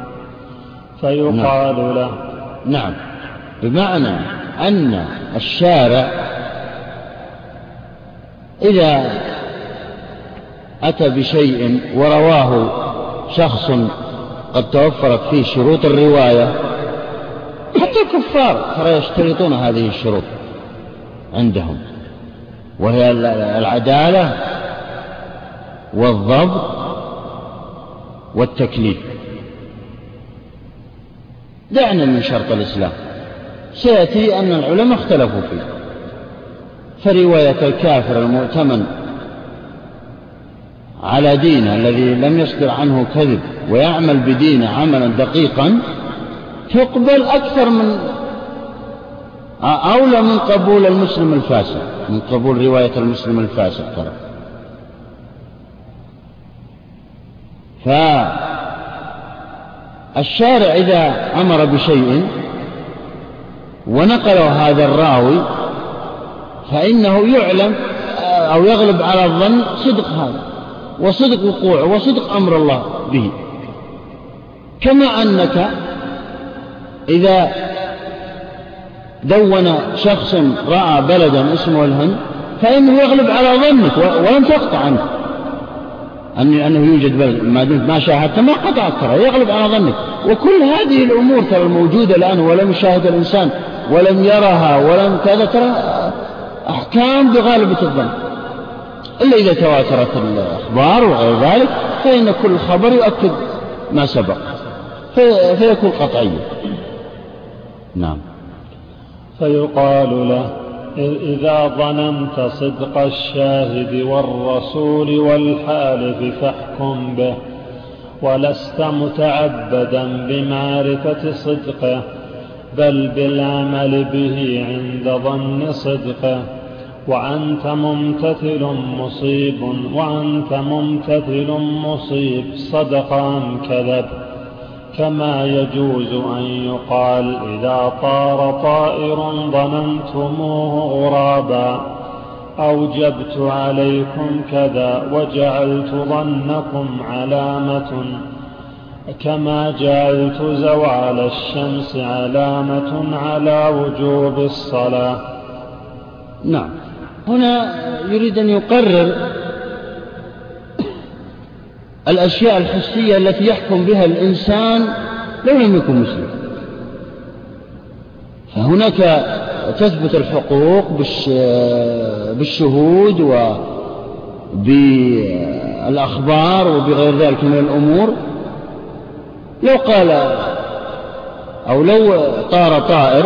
فيقال نعم. له نعم. بمعنى أن الشارع إذا أتى بشيء ورواه شخص قد توفرت فيه شروط الرواية حتى الكفار ترى يشترطون هذه الشروط عندهم. وهي العدالة والضبط والتكليف. دعنا من شرط الإسلام. سيأتي أن العلماء اختلفوا فيه. فرواية الكافر المؤتمن على دينه الذي لم يصدر عنه كذب ويعمل بدينه عملا دقيقا تقبل أكثر من أولى من قبول المسلم الفاسق من قبول رواية المسلم الفاسق ترى. فالشارع إذا أمر بشيء ونقله هذا الراوي فإنه يعلم أو يغلب على الظن صدق هذا وصدق وقوعه وصدق أمر الله به. كما أنك إذا دون شخص رأى بلدا اسمه الهند فإنه يغلب على ظنك ولم تقطع عنك أن أنه يوجد ما دمت ما شاهدت ما قطعت ترى يغلب على ظنك وكل هذه الأمور ترى الموجودة الآن ولم يشاهد الإنسان ولم يرها ولم كذا ترى أحكام بغالبة الظن. إلا إذا تواترت الأخبار وغير ذلك فإن كل خبر يؤكد ما سبق. فيكون قطعيا نعم. فيقال له إذا ظننت صدق الشاهد والرسول والحالف فاحكم به ولست متعبدا بمعرفة صدقه بل بالعمل به عند ظن صدقه وأنت ممتثل مصيب وأنت ممتثل مصيب صدق أم كذب. كما يجوز أن يقال إذا طار طائر ظننتموه غرابا أوجبت عليكم كذا وجعلت ظنكم علامة كما جعلت زوال الشمس علامة على وجوب الصلاة. نعم. هنا يريد أن يقرر الأشياء الحسية التي يحكم بها الإنسان لو لم يكن مسلم. فهناك تثبت الحقوق بالشهود وبالأخبار وبغير ذلك من الأمور. لو قال أو لو طار طائر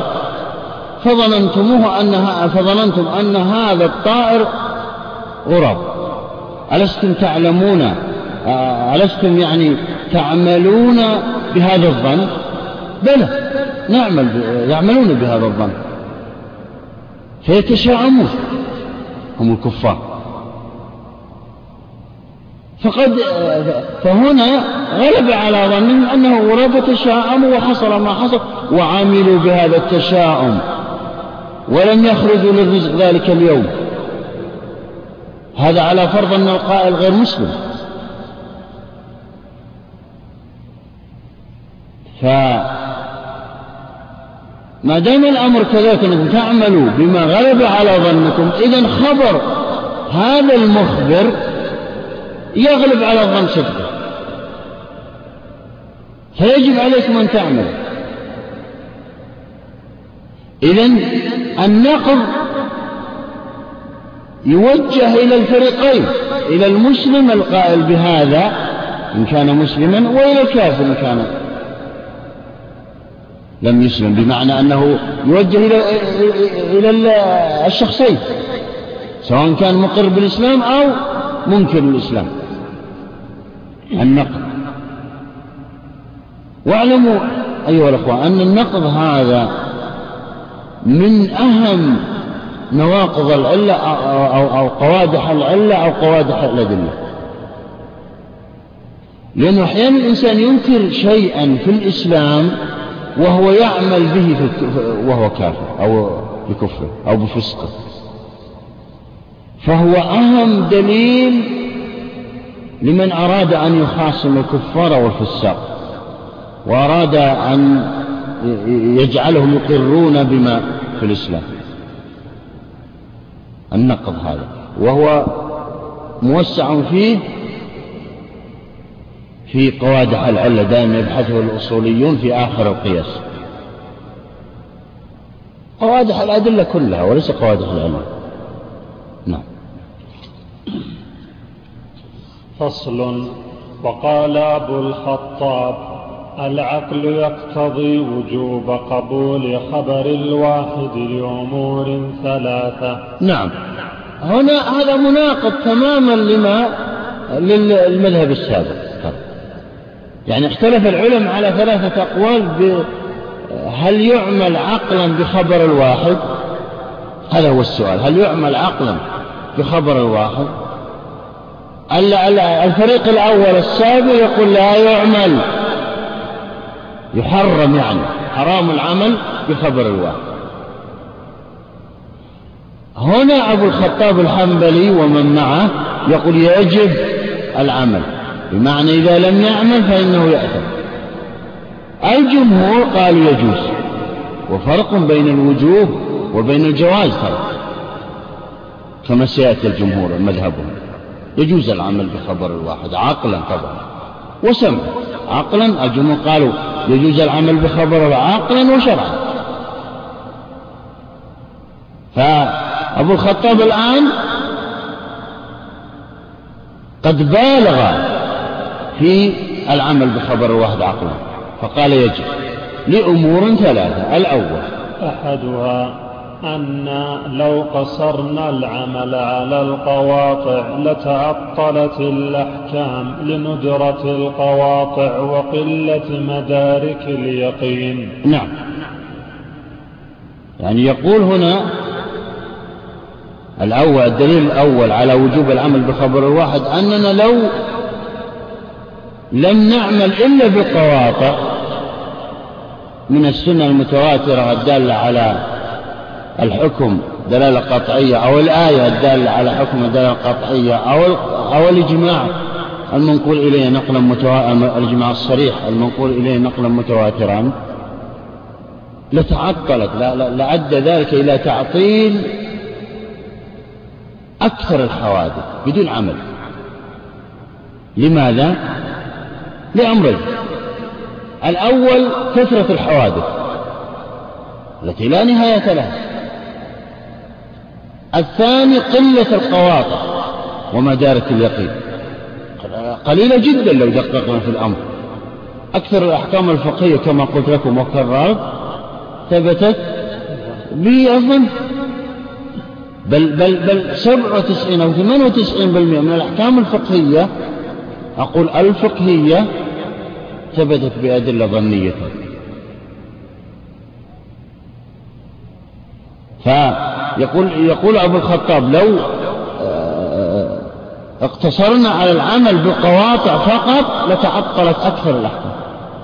فظننتموه أنها فظننتم أن هذا الطائر غراب. ألستم تعلمون ألستم يعني تعملون بهذا الظن؟ بلى نعمل يعملون بهذا الظن. فيتشاءمون هم الكفار. فقد فهنا غلب على ظنهم أنه غراب وتشاءموا وحصل ما حصل وعملوا بهذا التشاؤم ولم يخرجوا للرزق ذلك اليوم. هذا على فرض أن القائل غير مسلم. فما دام الأمر كذلك أنكم تعملوا بما غلب على ظنكم إذا خبر هذا المخبر يغلب على الظن صدقه فيجب عليكم أن تعملوا. إذا النقض يوجه إلى الفريقين إلى المسلم القائل بهذا إن كان مسلما وإلى الكافر إن كان لم يسلم بمعنى أنه يوجه إلى إلى الشخصين سواء كان مقر بالإسلام أو منكر الإسلام النقد واعلموا أيها الأخوة أن النقض هذا من أهم نواقض العلة أو, أو قوادح العلة أو قوادح الأدلة. لأنه أحيانا الإنسان ينكر شيئا في الإسلام وهو يعمل به وهو كافر أو بكفره أو بفسقه فهو أهم دليل لمن أراد أن يخاصم الكفار والفساق وأراد أن يجعلهم يقرون بما في الإسلام. النقض هذا وهو موسع فيه في قوادح العلة دائما يبحثه الأصوليون في آخر القياس. قوادح الأدلة كلها وليس قوادح العلة نعم. فصل. وقال أبو الخطاب العقل يقتضي وجوب قبول خبر الواحد لأمور ثلاثة. نعم. هنا هذا مناقض تماما لما للمذهب السابق. يعني اختلف العلماء على ثلاثة أقوال هل يعمل عقلا بخبر الواحد؟ هذا هو السؤال. هل يعمل عقلا بخبر الواحد؟ الفريق الأول السابق يقول لا يعمل. يحرم يعني. حرام العمل بخبر الواحد. هنا أبو الخطاب الحنبلي ومن معه يقول يجب العمل. بمعنى إذا لم يعمل فإنه يأثم. الجمهور قالوا يجوز وفرق بين الوجوب وبين الجواز فرق كما سيأتي الجمهور مذهبهم. يجوز العمل بخبر الواحد عقلا طبعا. وسمع عقلا الجمهور قالوا يجوز العمل بخبر عقلا وشرعا. فأبو الخطاب الآن قد بالغ في العمل بخبر الواحد عقلا فقال يجب لأمور ثلاثة. الأول أحدها أن لو قصرنا العمل على القواطع لتعطلت الأحكام لندرة القواطع وقلة مدارك اليقين. نعم. يعني يقول هنا الأول الدليل الأول على وجوب العمل بخبر الواحد أننا لو لم نعمل إلا بالقواطع من السنة المتواترة الدالة على الحكم دلالة قطعية أو الآية الدالة على حكم دلالة قطعية أو أو الإجماع المنقول إليه نقلا متواترا الإجماع الصريح المنقول إليه نقلا متواترا لتعطلت لعد ذلك إلى تعطيل أكثر الحوادث بدون عمل لماذا؟ لأمرين. الأول كثرة الحوادث التي لا نهاية لها. الثاني قلة القواطع ومدارك اليقين. قليلة جدا لو دققنا في الأمر. أكثر الأحكام الفقهية كما قلت لكم وكررت ثبتت بأظن بل بل بل 97 أو 98% من الأحكام الفقهية أقول الفقهية ثبتت بأدلة ظنية. فيقول يقول أبو الخطاب لو آه، اقتصرنا على العمل بقواطع فقط لتعطلت أكثر الأحكام.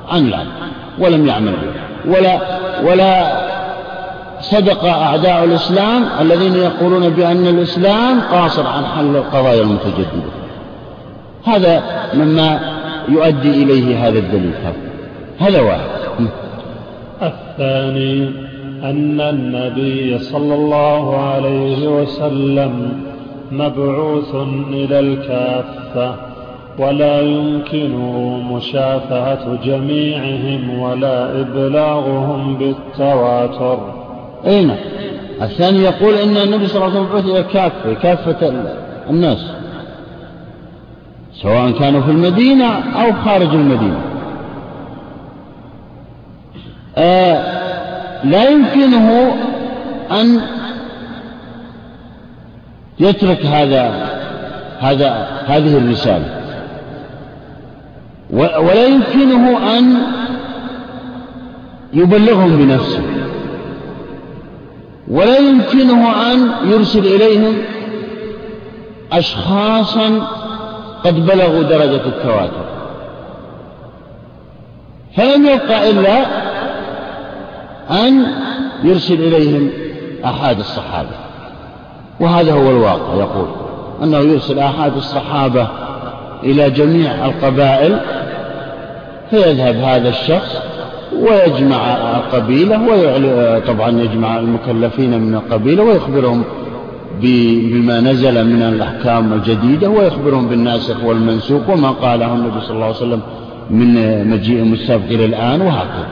عن العمل ولم يعمل به. ولا ولا صدق أعداء الإسلام الذين يقولون بأن الإسلام قاصر عن حل القضايا المتجددة. هذا مما يؤدي إليه هذا الدليل. هذا واحد. الثاني أن النبي صلى الله عليه وسلم مبعوث إلى الكافة ولا يمكنه مشافهة جميعهم ولا إبلاغهم بالتواتر. أين؟ الثاني يقول أن النبي صلى الله عليه وسلم مبعوث إلى الكافة كافة الناس. سواء كانوا في المدينة أو خارج المدينة. آه لا يمكنه أن يترك هذا هذا هذه الرسالة. ولا يمكنه أن يبلغهم بنفسه. ولا يمكنه أن يرسل إليهم أشخاصا قد بلغوا درجة التواتر. فلم يبقى إلا أن يرسل إليهم أحد الصحابة. وهذا هو الواقع. يقول أنه يرسل أحد الصحابة إلى جميع القبائل فيذهب هذا الشخص ويجمع القبيلة طبعا يجمع المكلفين من القبيلة ويخبرهم بما نزل من الأحكام الجديدة ويخبرهم بالناسخ والمنسوخ وما قاله النبي صلى الله عليه وسلم من مجيء السابق إلى الآن وهكذا.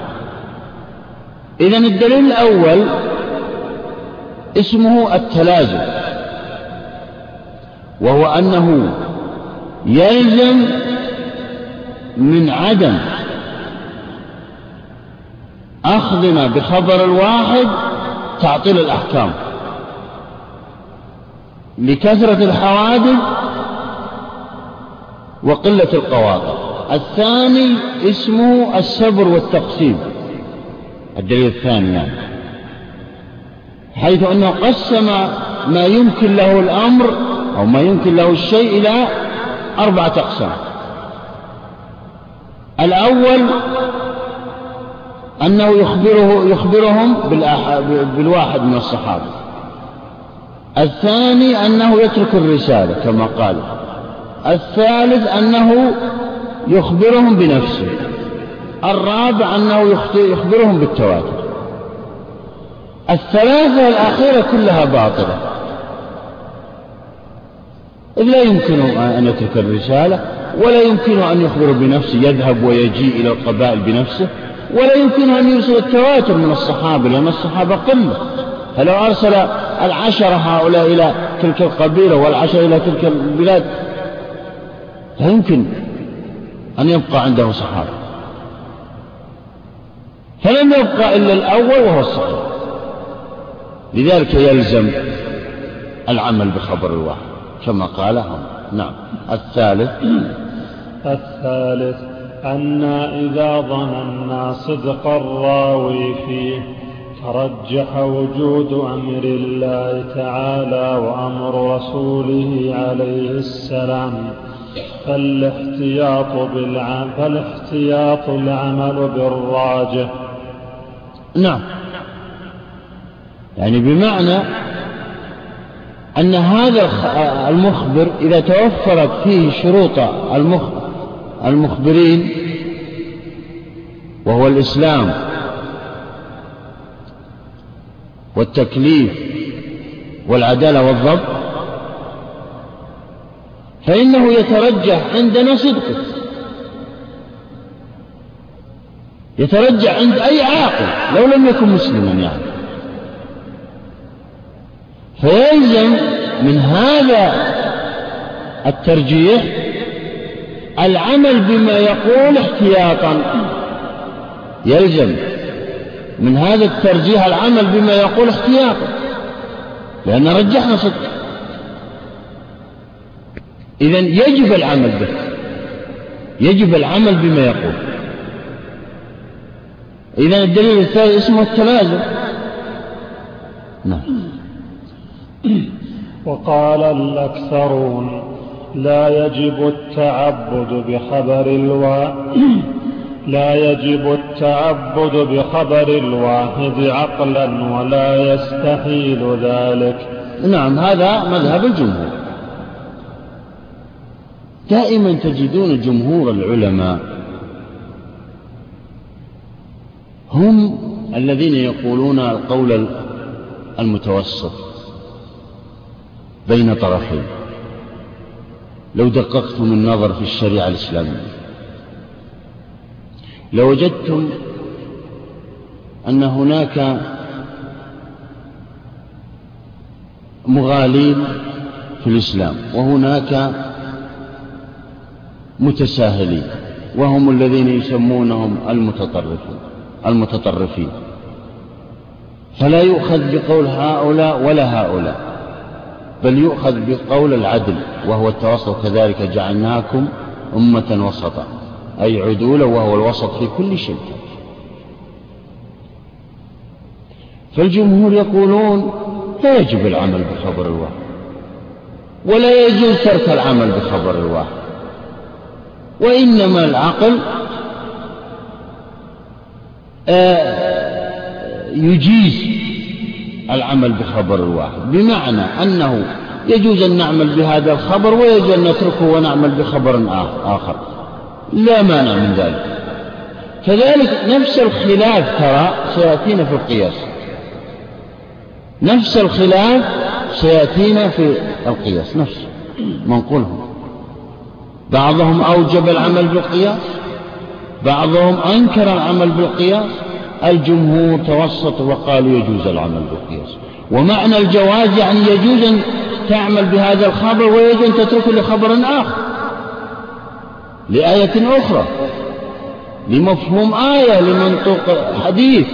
إذا الدليل الأول اسمه التلازم وهو أنه يلزم من عدم أخذنا بخبر الواحد تعطيل الأحكام. لكثرة الحوادث وقلة القواطع الثاني اسمه الصبر والتقسيم. الدليل الثاني يعني. حيث أنه قسم ما يمكن له الأمر أو ما يمكن له الشيء إلى أربعة أقسام. الأول أنه يخبره يخبرهم بالواحد من الصحابة. الثاني أنه يترك الرسالة كما قال. الثالث أنه يخبرهم بنفسه. الرابع أنه يخبرهم بالتواتر. الثلاثة الأخيرة كلها باطلة. إذ لا يمكن أن يترك الرسالة ولا يمكن أن يخبر بنفسه يذهب ويجيء إلى القبائل بنفسه ولا يمكن أن يرسل التواتر من الصحابة لأن الصحابة قلة فلو أرسل العشرة هؤلاء إلى تلك القبيلة والعشرة إلى تلك البلاد. لا يمكن أن يبقى عنده صحابة. فلم يبقى إلا الأول وهو الصحيح. لذلك يلزم العمل بخبر الواحد كما قال هم. نعم. الثالث. [CLEARS THROAT] الثالث أن إذا ظننا صدق الراوي فيه ترجح وجود أمر الله تعالى وأمر رسوله عليه السلام فالاحتياط بالعمل فالاحتياط العمل بالراجح. نعم. يعني بمعنى أن هذا المخبر إذا توفرت فيه شروط المخبرين وهو الإسلام والتكليف والعدالة والضبط فإنه يترجح عندنا صدقه. يترجح عند أي عاقل لو لم يكن مسلما يعني. فيلزم من هذا الترجيح العمل بما يقول احتياطا. يلزم. من هذا الترجيح العمل بما يقول احتياطا لأن رجحنا صدق. إذا يجب العمل به. يجب العمل بما يقول. إذا الدليل الثالث اسمه التلازم. نعم. وقال الأكثرون لا يجب التعبد بخبر الوا لا يجب التعبد بخبر الواحد عقلا ولا يستحيل ذلك. نعم هذا مذهب الجمهور. دائما تجدون جمهور العلماء هم الذين يقولون القول المتوسط بين طرفين. لو دققتم النظر في الشريعة الإسلامية لوجدتم أن هناك مغالين في الإسلام وهناك متساهلين وهم الذين يسمونهم المتطرفين المتطرفين. فلا يؤخذ بقول هؤلاء ولا هؤلاء بل يؤخذ بقول العدل وهو التوسط كذلك جعلناكم أمة وسطا. أي عدولا وهو الوسط في كل شيء. فالجمهور يقولون لا يجب العمل بخبر الواحد ولا يجوز ترك العمل بخبر الواحد وإنما العقل آه، يجيز العمل بخبر الواحد. بمعنى أنه يجوز أن نعمل بهذا الخبر ويجوز أن نتركه ونعمل بخبر آخر. لا مانع من ذلك. كذلك نفس الخلاف ترى سيأتينا في القياس. نفس الخلاف سيأتينا في القياس. نفس منقولهم. بعضهم أوجب العمل بالقياس بعضهم أنكر العمل بالقياس. الجمهور توسط وقالوا يجوز العمل بالقياس. ومعنى الجواز يعني يجوز أن تعمل بهذا الخبر ويجوز أن تتركه لخبر آخر. لآية أخرى لمفهوم آية لمنطوق حديث.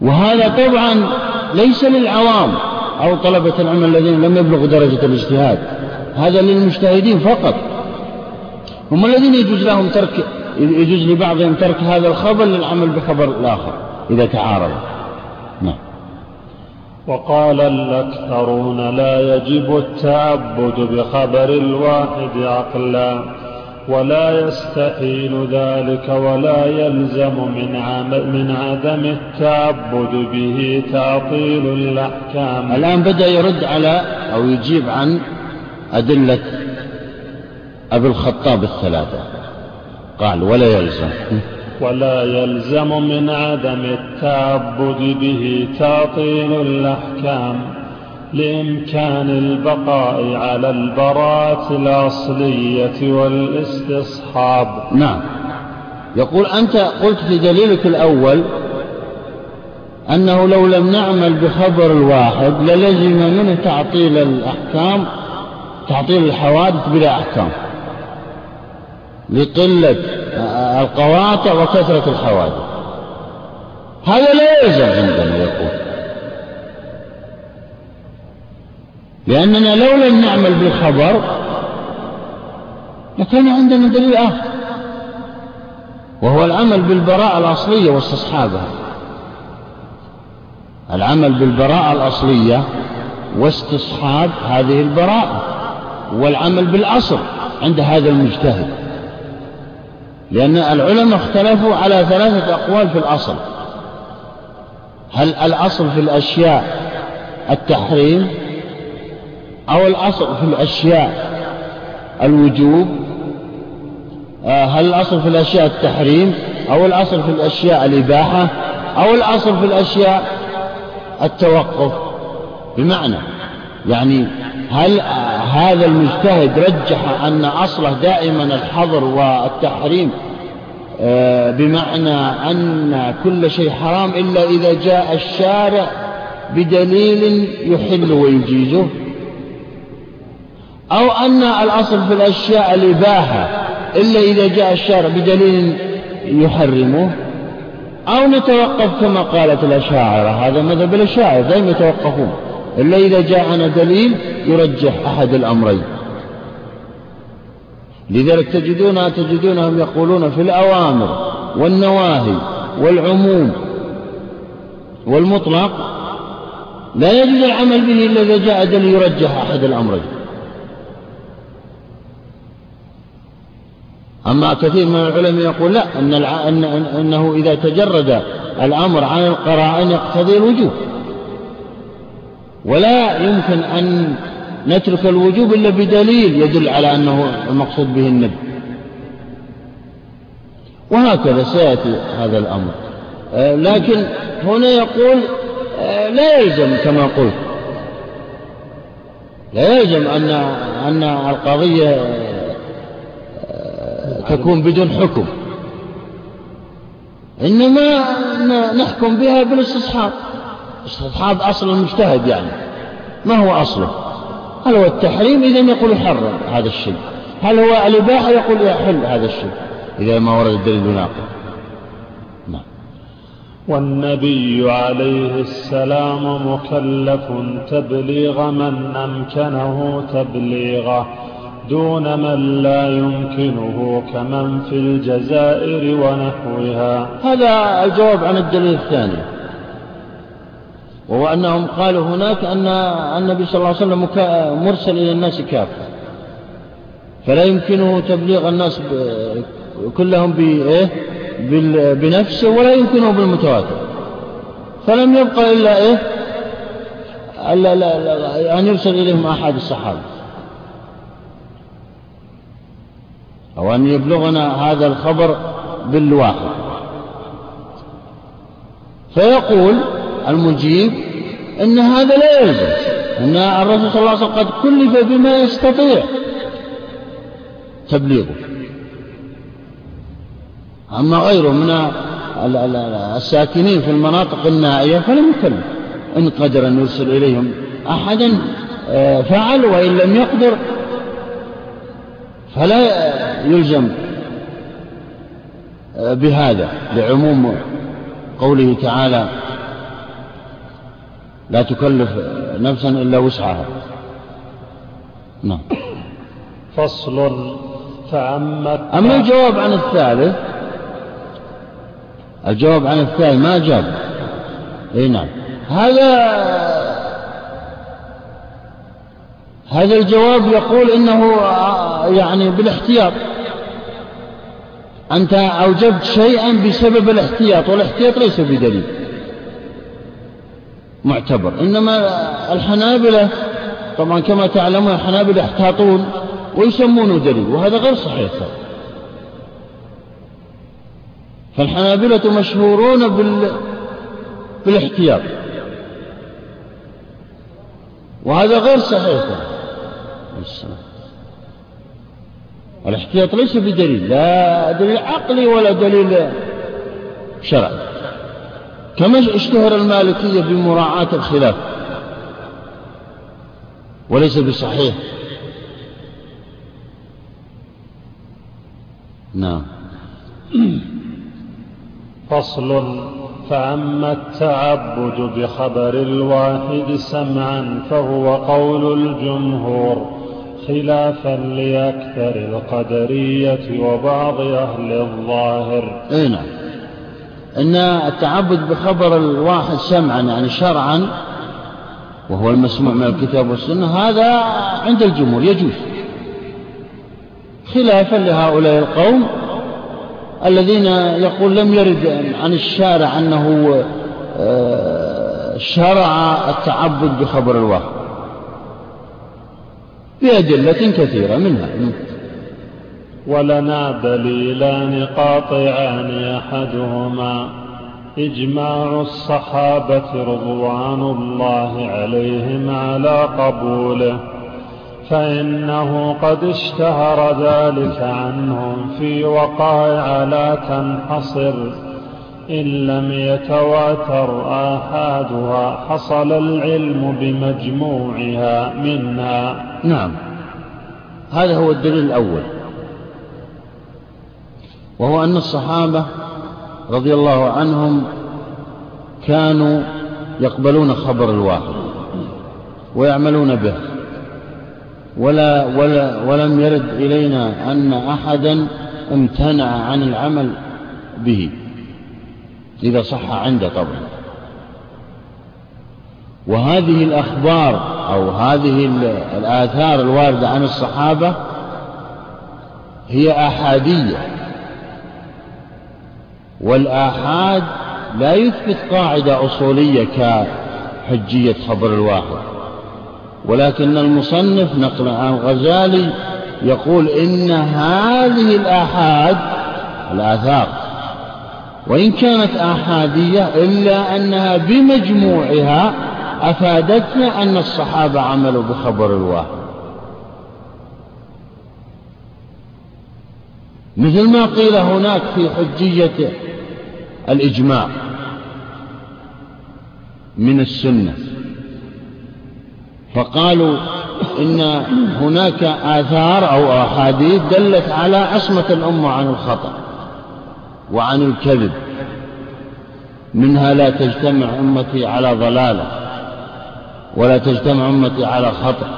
وهذا طبعا ليس للعوام أو طلبة العلم الذين لم يبلغوا درجة الاجتهاد هذا للمجتهدين فقط. هم الذين يجوز لهم ترك يجوز لبعضهم ترك هذا الخبر للعمل بخبر الآخر إذا تعارض وقال الأكثرون لا يجب التعبد بخبر الواحد عقلا ولا يستحيل ذلك ولا يلزم من من عدم التعبد به تعطيل الأحكام. الآن بدأ يرد على أو يجيب عن أدلة أبي الخطاب الثلاثة. قال ولا يلزم. ولا يلزم من عدم التعبد به تعطيل الأحكام لإمكان البقاء على البراءة الأصلية والاستصحاب. نعم. يقول أنت قلت في دليلك الأول أنه لو لم نعمل بخبر الواحد للزم منه تعطيل الأحكام تعطيل الحوادث بلا أحكام. لقلة القواطع وكثرة الحوادث هذا لا يلزم عندنا يقول. لأننا لو لم نعمل بالخبر لكان عندنا دليل آخر. وهو العمل بالبراءة الأصلية واستصحابها. العمل بالبراءة الأصلية واستصحاب هذه البراءة والعمل بالأصل عند هذا المجتهد. لأن العلماء اختلفوا على ثلاثة أقوال في الأصل. هل الأصل في الأشياء التحريم أو الأصل في الأشياء الوجوب؟ آه، هل الأصل في الأشياء التحريم أو الأصل في الأشياء الإباحة أو الأصل في الأشياء التوقف؟ بمعنى يعني هل هذا المجتهد رجح أن أصله دائما الحظر والتحريم؟ آه، بمعنى أن كل شيء حرام إلا إذا جاء الشارع بدليل يحل ويجيزه؟ أو أن الأصل في الأشياء الإباحة إلا إذا جاء الشارع بدليل يحرمه؟ أو نتوقف كما قالت الأشاعرة هذا مذهب الأشاعرة دائما يتوقفون. إلا إذا جاءنا دليل يرجح أحد الأمرين. لذلك تجدون تجدونهم يقولون في الأوامر والنواهي والعموم والمطلق لا يجوز العمل به إلا إذا جاء دليل يرجح أحد الأمرين. أما كثير من العلماء يقول لا أن أنه إذا تجرد الأمر عن القرائن يقتضي الوجوب. ولا يمكن أن نترك الوجوب إلا بدليل يدل على أنه المقصود به النبي وهكذا سيأتي هذا الأمر. آه، لكن هنا يقول آه، لا يلزم كما قلت. لا يلزم أن أن القضية تكون بدون حكم. إنما نحكم بها بالاستصحاب. استصحاب أصل المجتهد يعني. ما هو أصله؟ هل هو التحريم؟ إذا يقول يحرم هذا الشيء. هل هو الإباحة؟ يقول يحل هذا الشيء. إذا ما ورد الدليل يناقض نعم. والنبي عليه السلام مكلف تبليغ من أمكنه تبليغه دون من لا يمكنه كمن في الجزائر ونحوها. هذا الجواب عن الدليل الثاني. وهو أنهم قالوا هناك أن النبي صلى الله عليه وسلم مرسل إلى الناس كافة. فلا يمكنه تبليغ الناس كلهم بإيه بنفسه ولا يمكنه بالمتواتر. فلم يبقى إلا إيه؟ أن يرسل إليهم أحد الصحابة. أو أن يبلغنا هذا الخبر بالواقع. فيقول المجيب إن هذا لا يلزم أن الرسول صلى الله عليه وسلم قد كلف بما يستطيع تبليغه. أما غيره من الساكنين في المناطق النائية فلم يكلف إن قدر أن يرسل إليهم أحدا آه، فعل وإن لم يقدر فلا يلزم آه، بهذا لعموم قوله تعالى لا تكلف نفسا إلا وسعها. نعم. فصل فأما أما الجواب عن الثالث الجواب عن الثالث ما جاب. إي نعم. هذا هذا الجواب يقول إنه يعني بالاحتياط. أنت أوجبت شيئا بسبب الاحتياط والاحتياط ليس بدليل. معتبر. إنما الحنابلة طبعا كما تعلمون الحنابلة يحتاطون ويسمونه دليل وهذا غير صحيح فالحنابلة مشهورون بال... بالاحتياط. وهذا غير صحيح الاحتياط ليس بدليل لا دليل عقلي ولا دليل شرعي. كما اشتهر المالكية بمراعاة الخلاف؟ وليس بصحيح. نعم. فصل فأما التعبد بخبر الواحد سمعا فهو قول الجمهور خلافا لأكثر القدرية وبعض أهل الظاهر. أي نعم. إن التعبد بخبر الواحد سمعا يعني شرعا وهو المسموع من الكتاب والسنة هذا عند الجمهور يجوز. خلافا لهؤلاء القوم الذين يقول لم يرد عن الشارع أنه آه، شرع التعبد بخبر الواحد. بأدلة كثيرة منها. ولنا دليلان قاطعان أحدهما. إجماع الصحابة رضوان الله عليهم على قبوله فإنه قد اشتهر ذلك عنهم في وقائع لا تنحصر إن لم يتواتر آحادها حصل العلم بمجموعها منها. نعم. هذا هو الدليل الأول. وهو أن الصحابة رضي الله عنهم كانوا يقبلون خبر الواحد ويعملون به. ولا, ولا ولم يرد إلينا أن أحدا امتنع عن العمل به. إذا صح عنده طبعا. وهذه الأخبار أو هذه الآثار الواردة عن الصحابة هي أحادية. والآحاد لا يثبت قاعدة أصولية كحجية خبر الواحد. ولكن المصنف نقل عن الغزالي يقول إن هذه الآحاد الآثار. وإن كانت آحادية إلا أنها بمجموعها أفادتنا أن الصحابة عملوا بخبر الواحد. مثل ما قيل هناك في حجية الإجماع من السنة. فقالوا إن هناك آثار أو أحاديث دلت على عصمة الأمة عن الخطأ وعن الكذب. منها لا تجتمع أمتي على ضلالة ولا تجتمع أمتي على خطأ.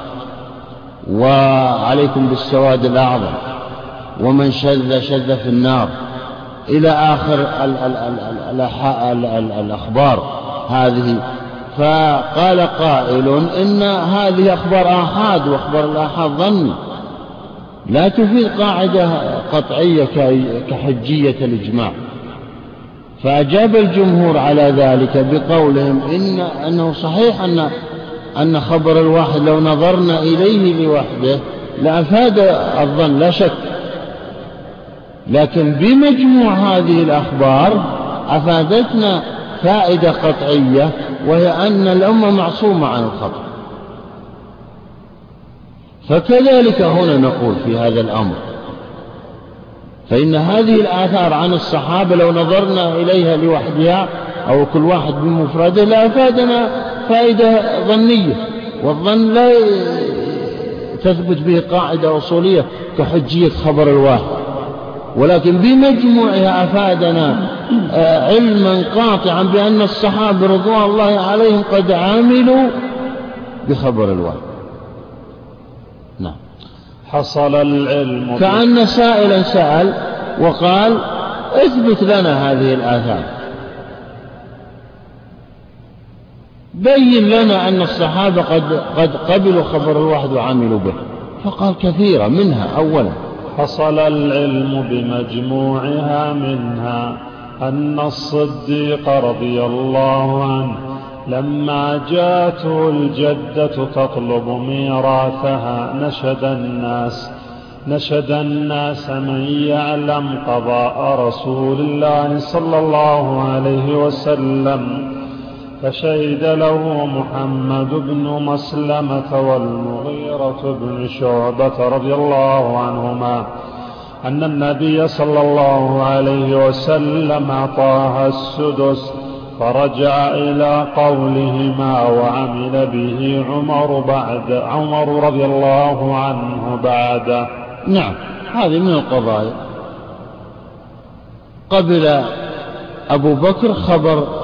وعليكم بالسواد الأعظم. ومن شذ شذ في النار. إلى آخر الأخبار هذه. فقال قائل إن هذه أخبار آحاد وأخبار الآحاد ظني لا تفيد قاعدة قطعية كحجية الإجماع. فأجاب الجمهور على ذلك بقولهم إن أنه صحيح أن أن خبر الواحد لو نظرنا إليه لوحده لأفاد الظن لا شك. لكن بمجموع هذه الأخبار أفادتنا فائدة قطعية وهي أن الأمة معصومة عن الخطأ. فكذلك هنا نقول في هذا الأمر فإن هذه الآثار عن الصحابة لو نظرنا إليها لوحدها أو كل واحد بمفرده لأفادنا فائدة ظنية والظن لا تثبت به قاعدة أصولية كحجية خبر الواحد. ولكن بمجموعها أفادنا آه، علما قاطعا بأن الصحابة رضوان الله عليهم قد عملوا بخبر الواحد نعم. حصل العلم كأن سائلا سأل وقال اثبت لنا هذه الآثار. بين لنا أن الصحابة قد, قد قبلوا خبر الواحد وعملوا به. فقال كثيرا منها أولا حصل العلم بمجموعها منها أن الصديق رضي الله عنه لما جاءته الجدة تطلب ميراثها نشد الناس نشد الناس من يعلم قضاء رسول الله صلى الله عليه وسلم. فشهد له محمد بن مسلمة والمغيرة بن شعبة رضي الله عنهما أن النبي صلى الله عليه وسلم أعطاها السدس فرجع إلى قولهما وعمل به عمر بعد عمر رضي الله عنه بعده نعم هذه من القضايا قبل أبو بكر خبر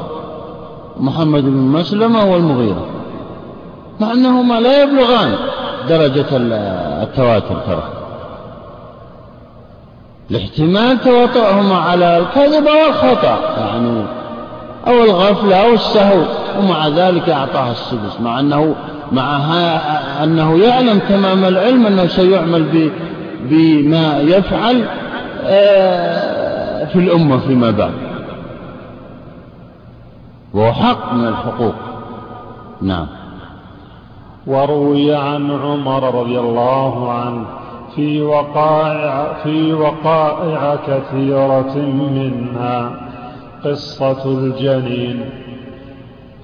محمد بن مسلمة والمغيرة مع أنهما لا يبلغان درجة التواتر ترى. لاحتمال تواطؤهما على الكذب أو الخطأ يعني أو الغفلة أو السهو ومع ذلك أعطاها السدس مع أنه مع أنه يعلم تمام العلم أنه سيعمل بما يفعل آه، في الأمة فيما بعد. وهو حق من الحقوق. نعم. وروي عن عمر رضي الله عنه في وقائع في وقائع كثيرة منها قصة الجنين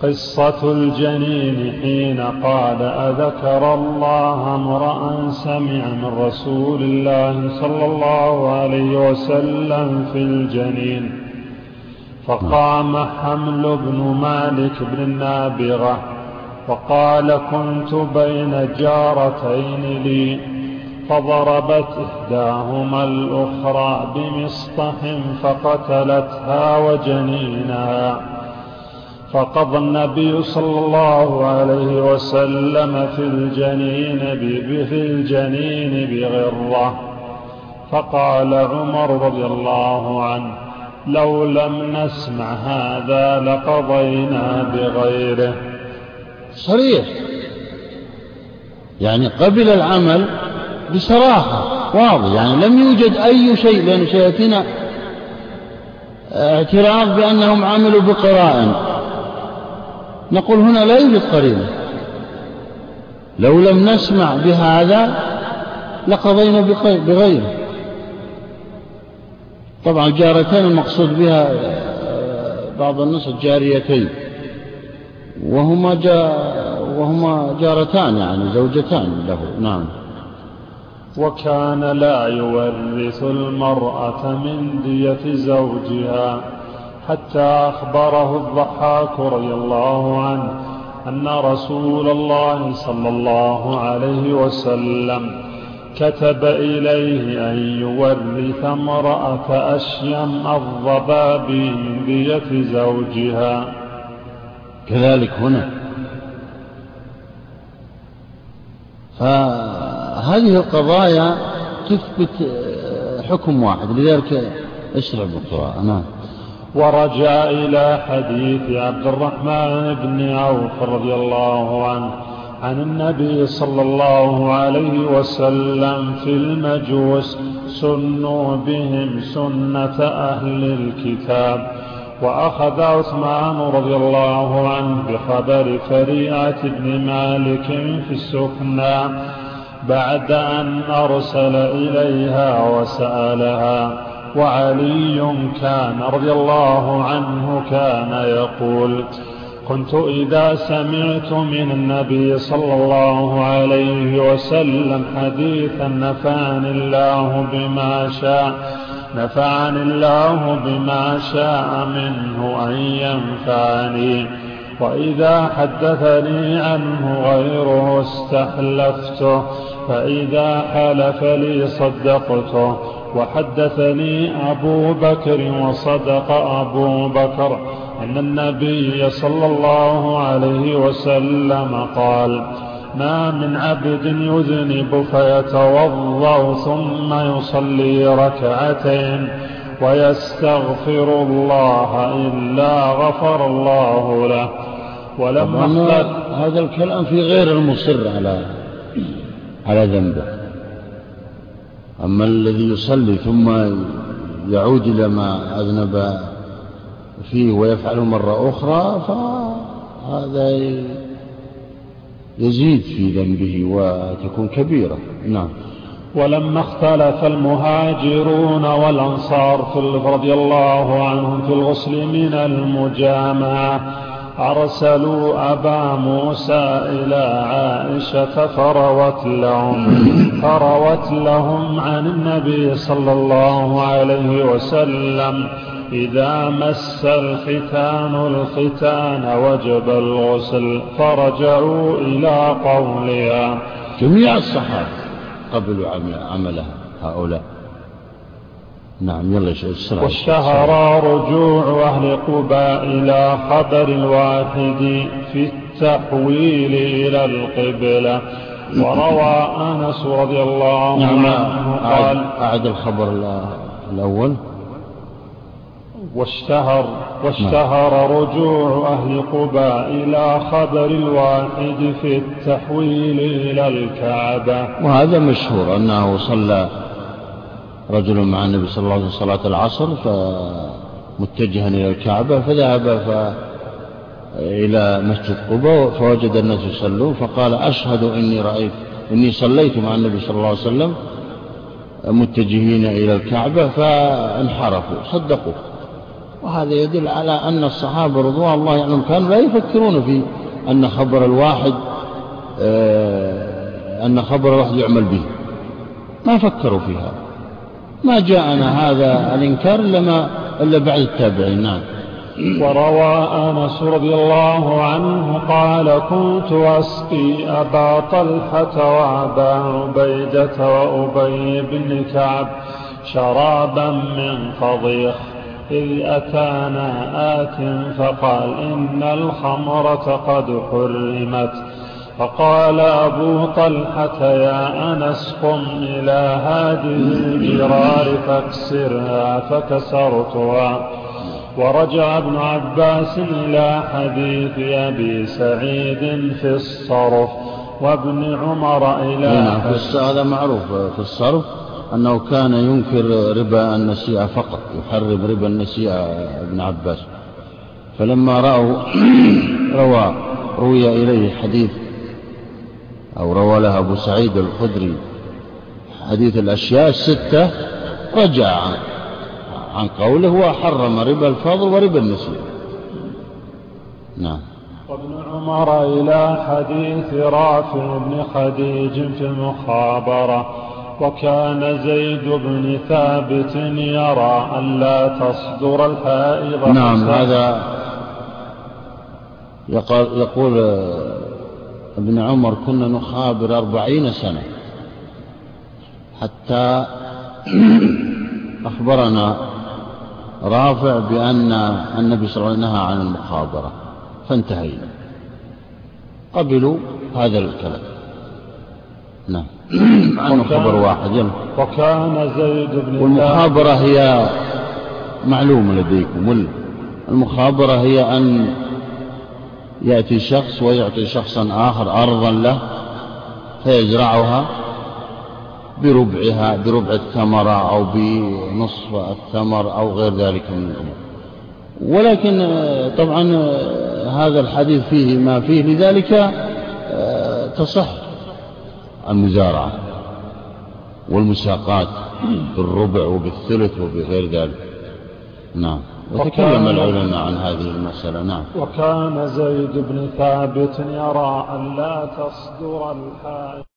قصة الجنين حين قال أذكر الله امرأ سمع من رسول الله صلى الله عليه وسلم في الجنين. فقام حمل بن مالك بن النابغة وقال كنت بين جارتين لي فضربت إحداهما الأخرى بمصطح فقتلتها وجنينها فقضى النبي صلى الله عليه وسلم في الجنين في الجنين بغرة. فقال عمر رضي الله عنه لو لم نسمع هذا لقضينا بغيره. صريح. يعني قبل العمل بصراحة واضح. يعني لم يوجد أي شيء لأن سيأتينا اعتراف بأنهم عملوا بقرائن نقول هنا لا يوجد قرينة. لو لم نسمع بهذا لقضينا بغيره. طبعا الجارتين المقصود بها بعض الناس الجاريتين وهما جا وهما جارتان يعني زوجتان له. نعم. وكان لا يورث المرأة من دية زوجها حتى أخبره الضحاك رضي الله عنه أن رسول الله صلى الله عليه وسلم كتب إليه أن يورث امرأة أشيم دية زوجها. كذلك هنا. فهذه القضايا تثبت حكم واحد لذلك اشرع بالقراءة نعم ورجع إلى حديث عبد الرحمن بن عوف رضي الله عنه. عن النبي صلى الله عليه وسلم في المجوس سنوا بهم سنة أهل الكتاب. وأخذ عثمان رضي الله عنه بخبر فريعة بن مالك في السكنى بعد أن أرسل إليها وسألها وعلي كان رضي الله عنه كان يقول كنت إذا سمعت من النبي صلى الله عليه وسلم حديثا نفعني الله بما شاء نفعني الله بما شاء منه أن ينفعني. وإذا حدثني عنه غيره استحلفته فإذا حلف لي صدقته. وحدثني أبو بكر وصدق أبو بكر أن النبي صلى الله عليه وسلم قال ما من عبد يذنب فيتوضأ ثم يصلي ركعتين ويستغفر الله إلا غفر الله له. ولما هذا الكلام في غير المصر على على ذنبه. أما الذي يصلي ثم يعود إلى ما أذنب فيه ويفعله مرة أخرى فهذا يزيد في ذنبه وتكون كبيرة. نعم. ولما اختلف المهاجرون والأنصار في رضي الله عنهم في الغسل من المجامعة أرسلوا أبا موسى إلى عائشة فروت لهم. فروت لهم عن النبي صلى الله عليه وسلم. إذا مس الختان الختان وجب الغسل فرجعوا إلى قولها. جميع الصحابة قبلوا عملها هؤلاء. نعم يلا اسرع واشتهر رجوع أهل قباء إلى خبر الواحد في التحويل إلى القبلة. وروى أنس رضي الله نعم عنه قال أعد الخبر الأول. واشتهر واشتهر. رجوع أهل قباء إلى خبر الواحد في التحويل إلى الكعبة وهذا مشهور أنه صلى رجل مع النبي صلى الله عليه وسلم صلاة العصر فمتجها إلى الكعبة فذهب ف إلى مسجد قباء فوجد الناس يصلون فقال أشهد إني رأيت إني صليت مع النبي صلى الله عليه وسلم متجهين إلى الكعبة فانحرفوا صدقوا وهذا يدل على أن الصحابة رضوان الله عنهم كانوا لا يفكرون في أن خبر الواحد آه، أن خبر الواحد يعمل به. ما فكروا في هذا. ما جاءنا هذا الإنكار إلا, ما إلا بعد التابعين. نعم. وروى أنس رضي الله عنه قال كنت أسقي أبا طلحة وأبا عبيدة وأبي بن كعب شرابا من فضيخ إذ أتانا آت فقال إن الخمرة قد حرمت فقال أبو طلحة يا أنس قم إلى هذه الجرار فاكسرها فكسرتها ورجع ابن عباس إلى حديث أبي سعيد في الصرف وابن عمر إلى نعم هذا معروف في الصرف أنه كان ينكر ربا النسيئة فقط يحرم ربا النسيئة ابن عباس. فلما رأوا [CLEARS THROAT] روى روي إليه حديث أو روى له أبو سعيد الخدري حديث الأشياء الستة رجع عن, عن قوله وحرم ربا الفضل وربا النسيئة. نعم. وابن عمر إلى حديث رافع بن خديج في المخابرة. وكان زيد بن ثابت يرى أن لا تصدر الحائض نعم هذا يقول ابن عمر كنا نخابر أربعين سنة حتى [CLEARS THROAT] أخبرنا رافع بأن النبي صلى الله عليه وسلم نهى عن المخابرة فانتهينا. قبلوا هذا الكلام. نعم. عنه خبر واحد يلا. وكان زيد بن والمخابرة هي معلومة لديكم المخابرة هي أن يأتي شخص ويعطي شخصا آخر أرضا له فيزرعها بربعها بربع الثمرة أو بنصف الثمر أو غير ذلك من الأمور. ولكن طبعا هذا الحديث فيه ما فيه لذلك آه، تصح المزارعة والمساقات بالربع وبالثلث وبغير ذلك. نعم. وتكلم العلماء عن هذه المسألة. نعم. وكان زيد بن ثابت يرى أن لا تصدر الحائط.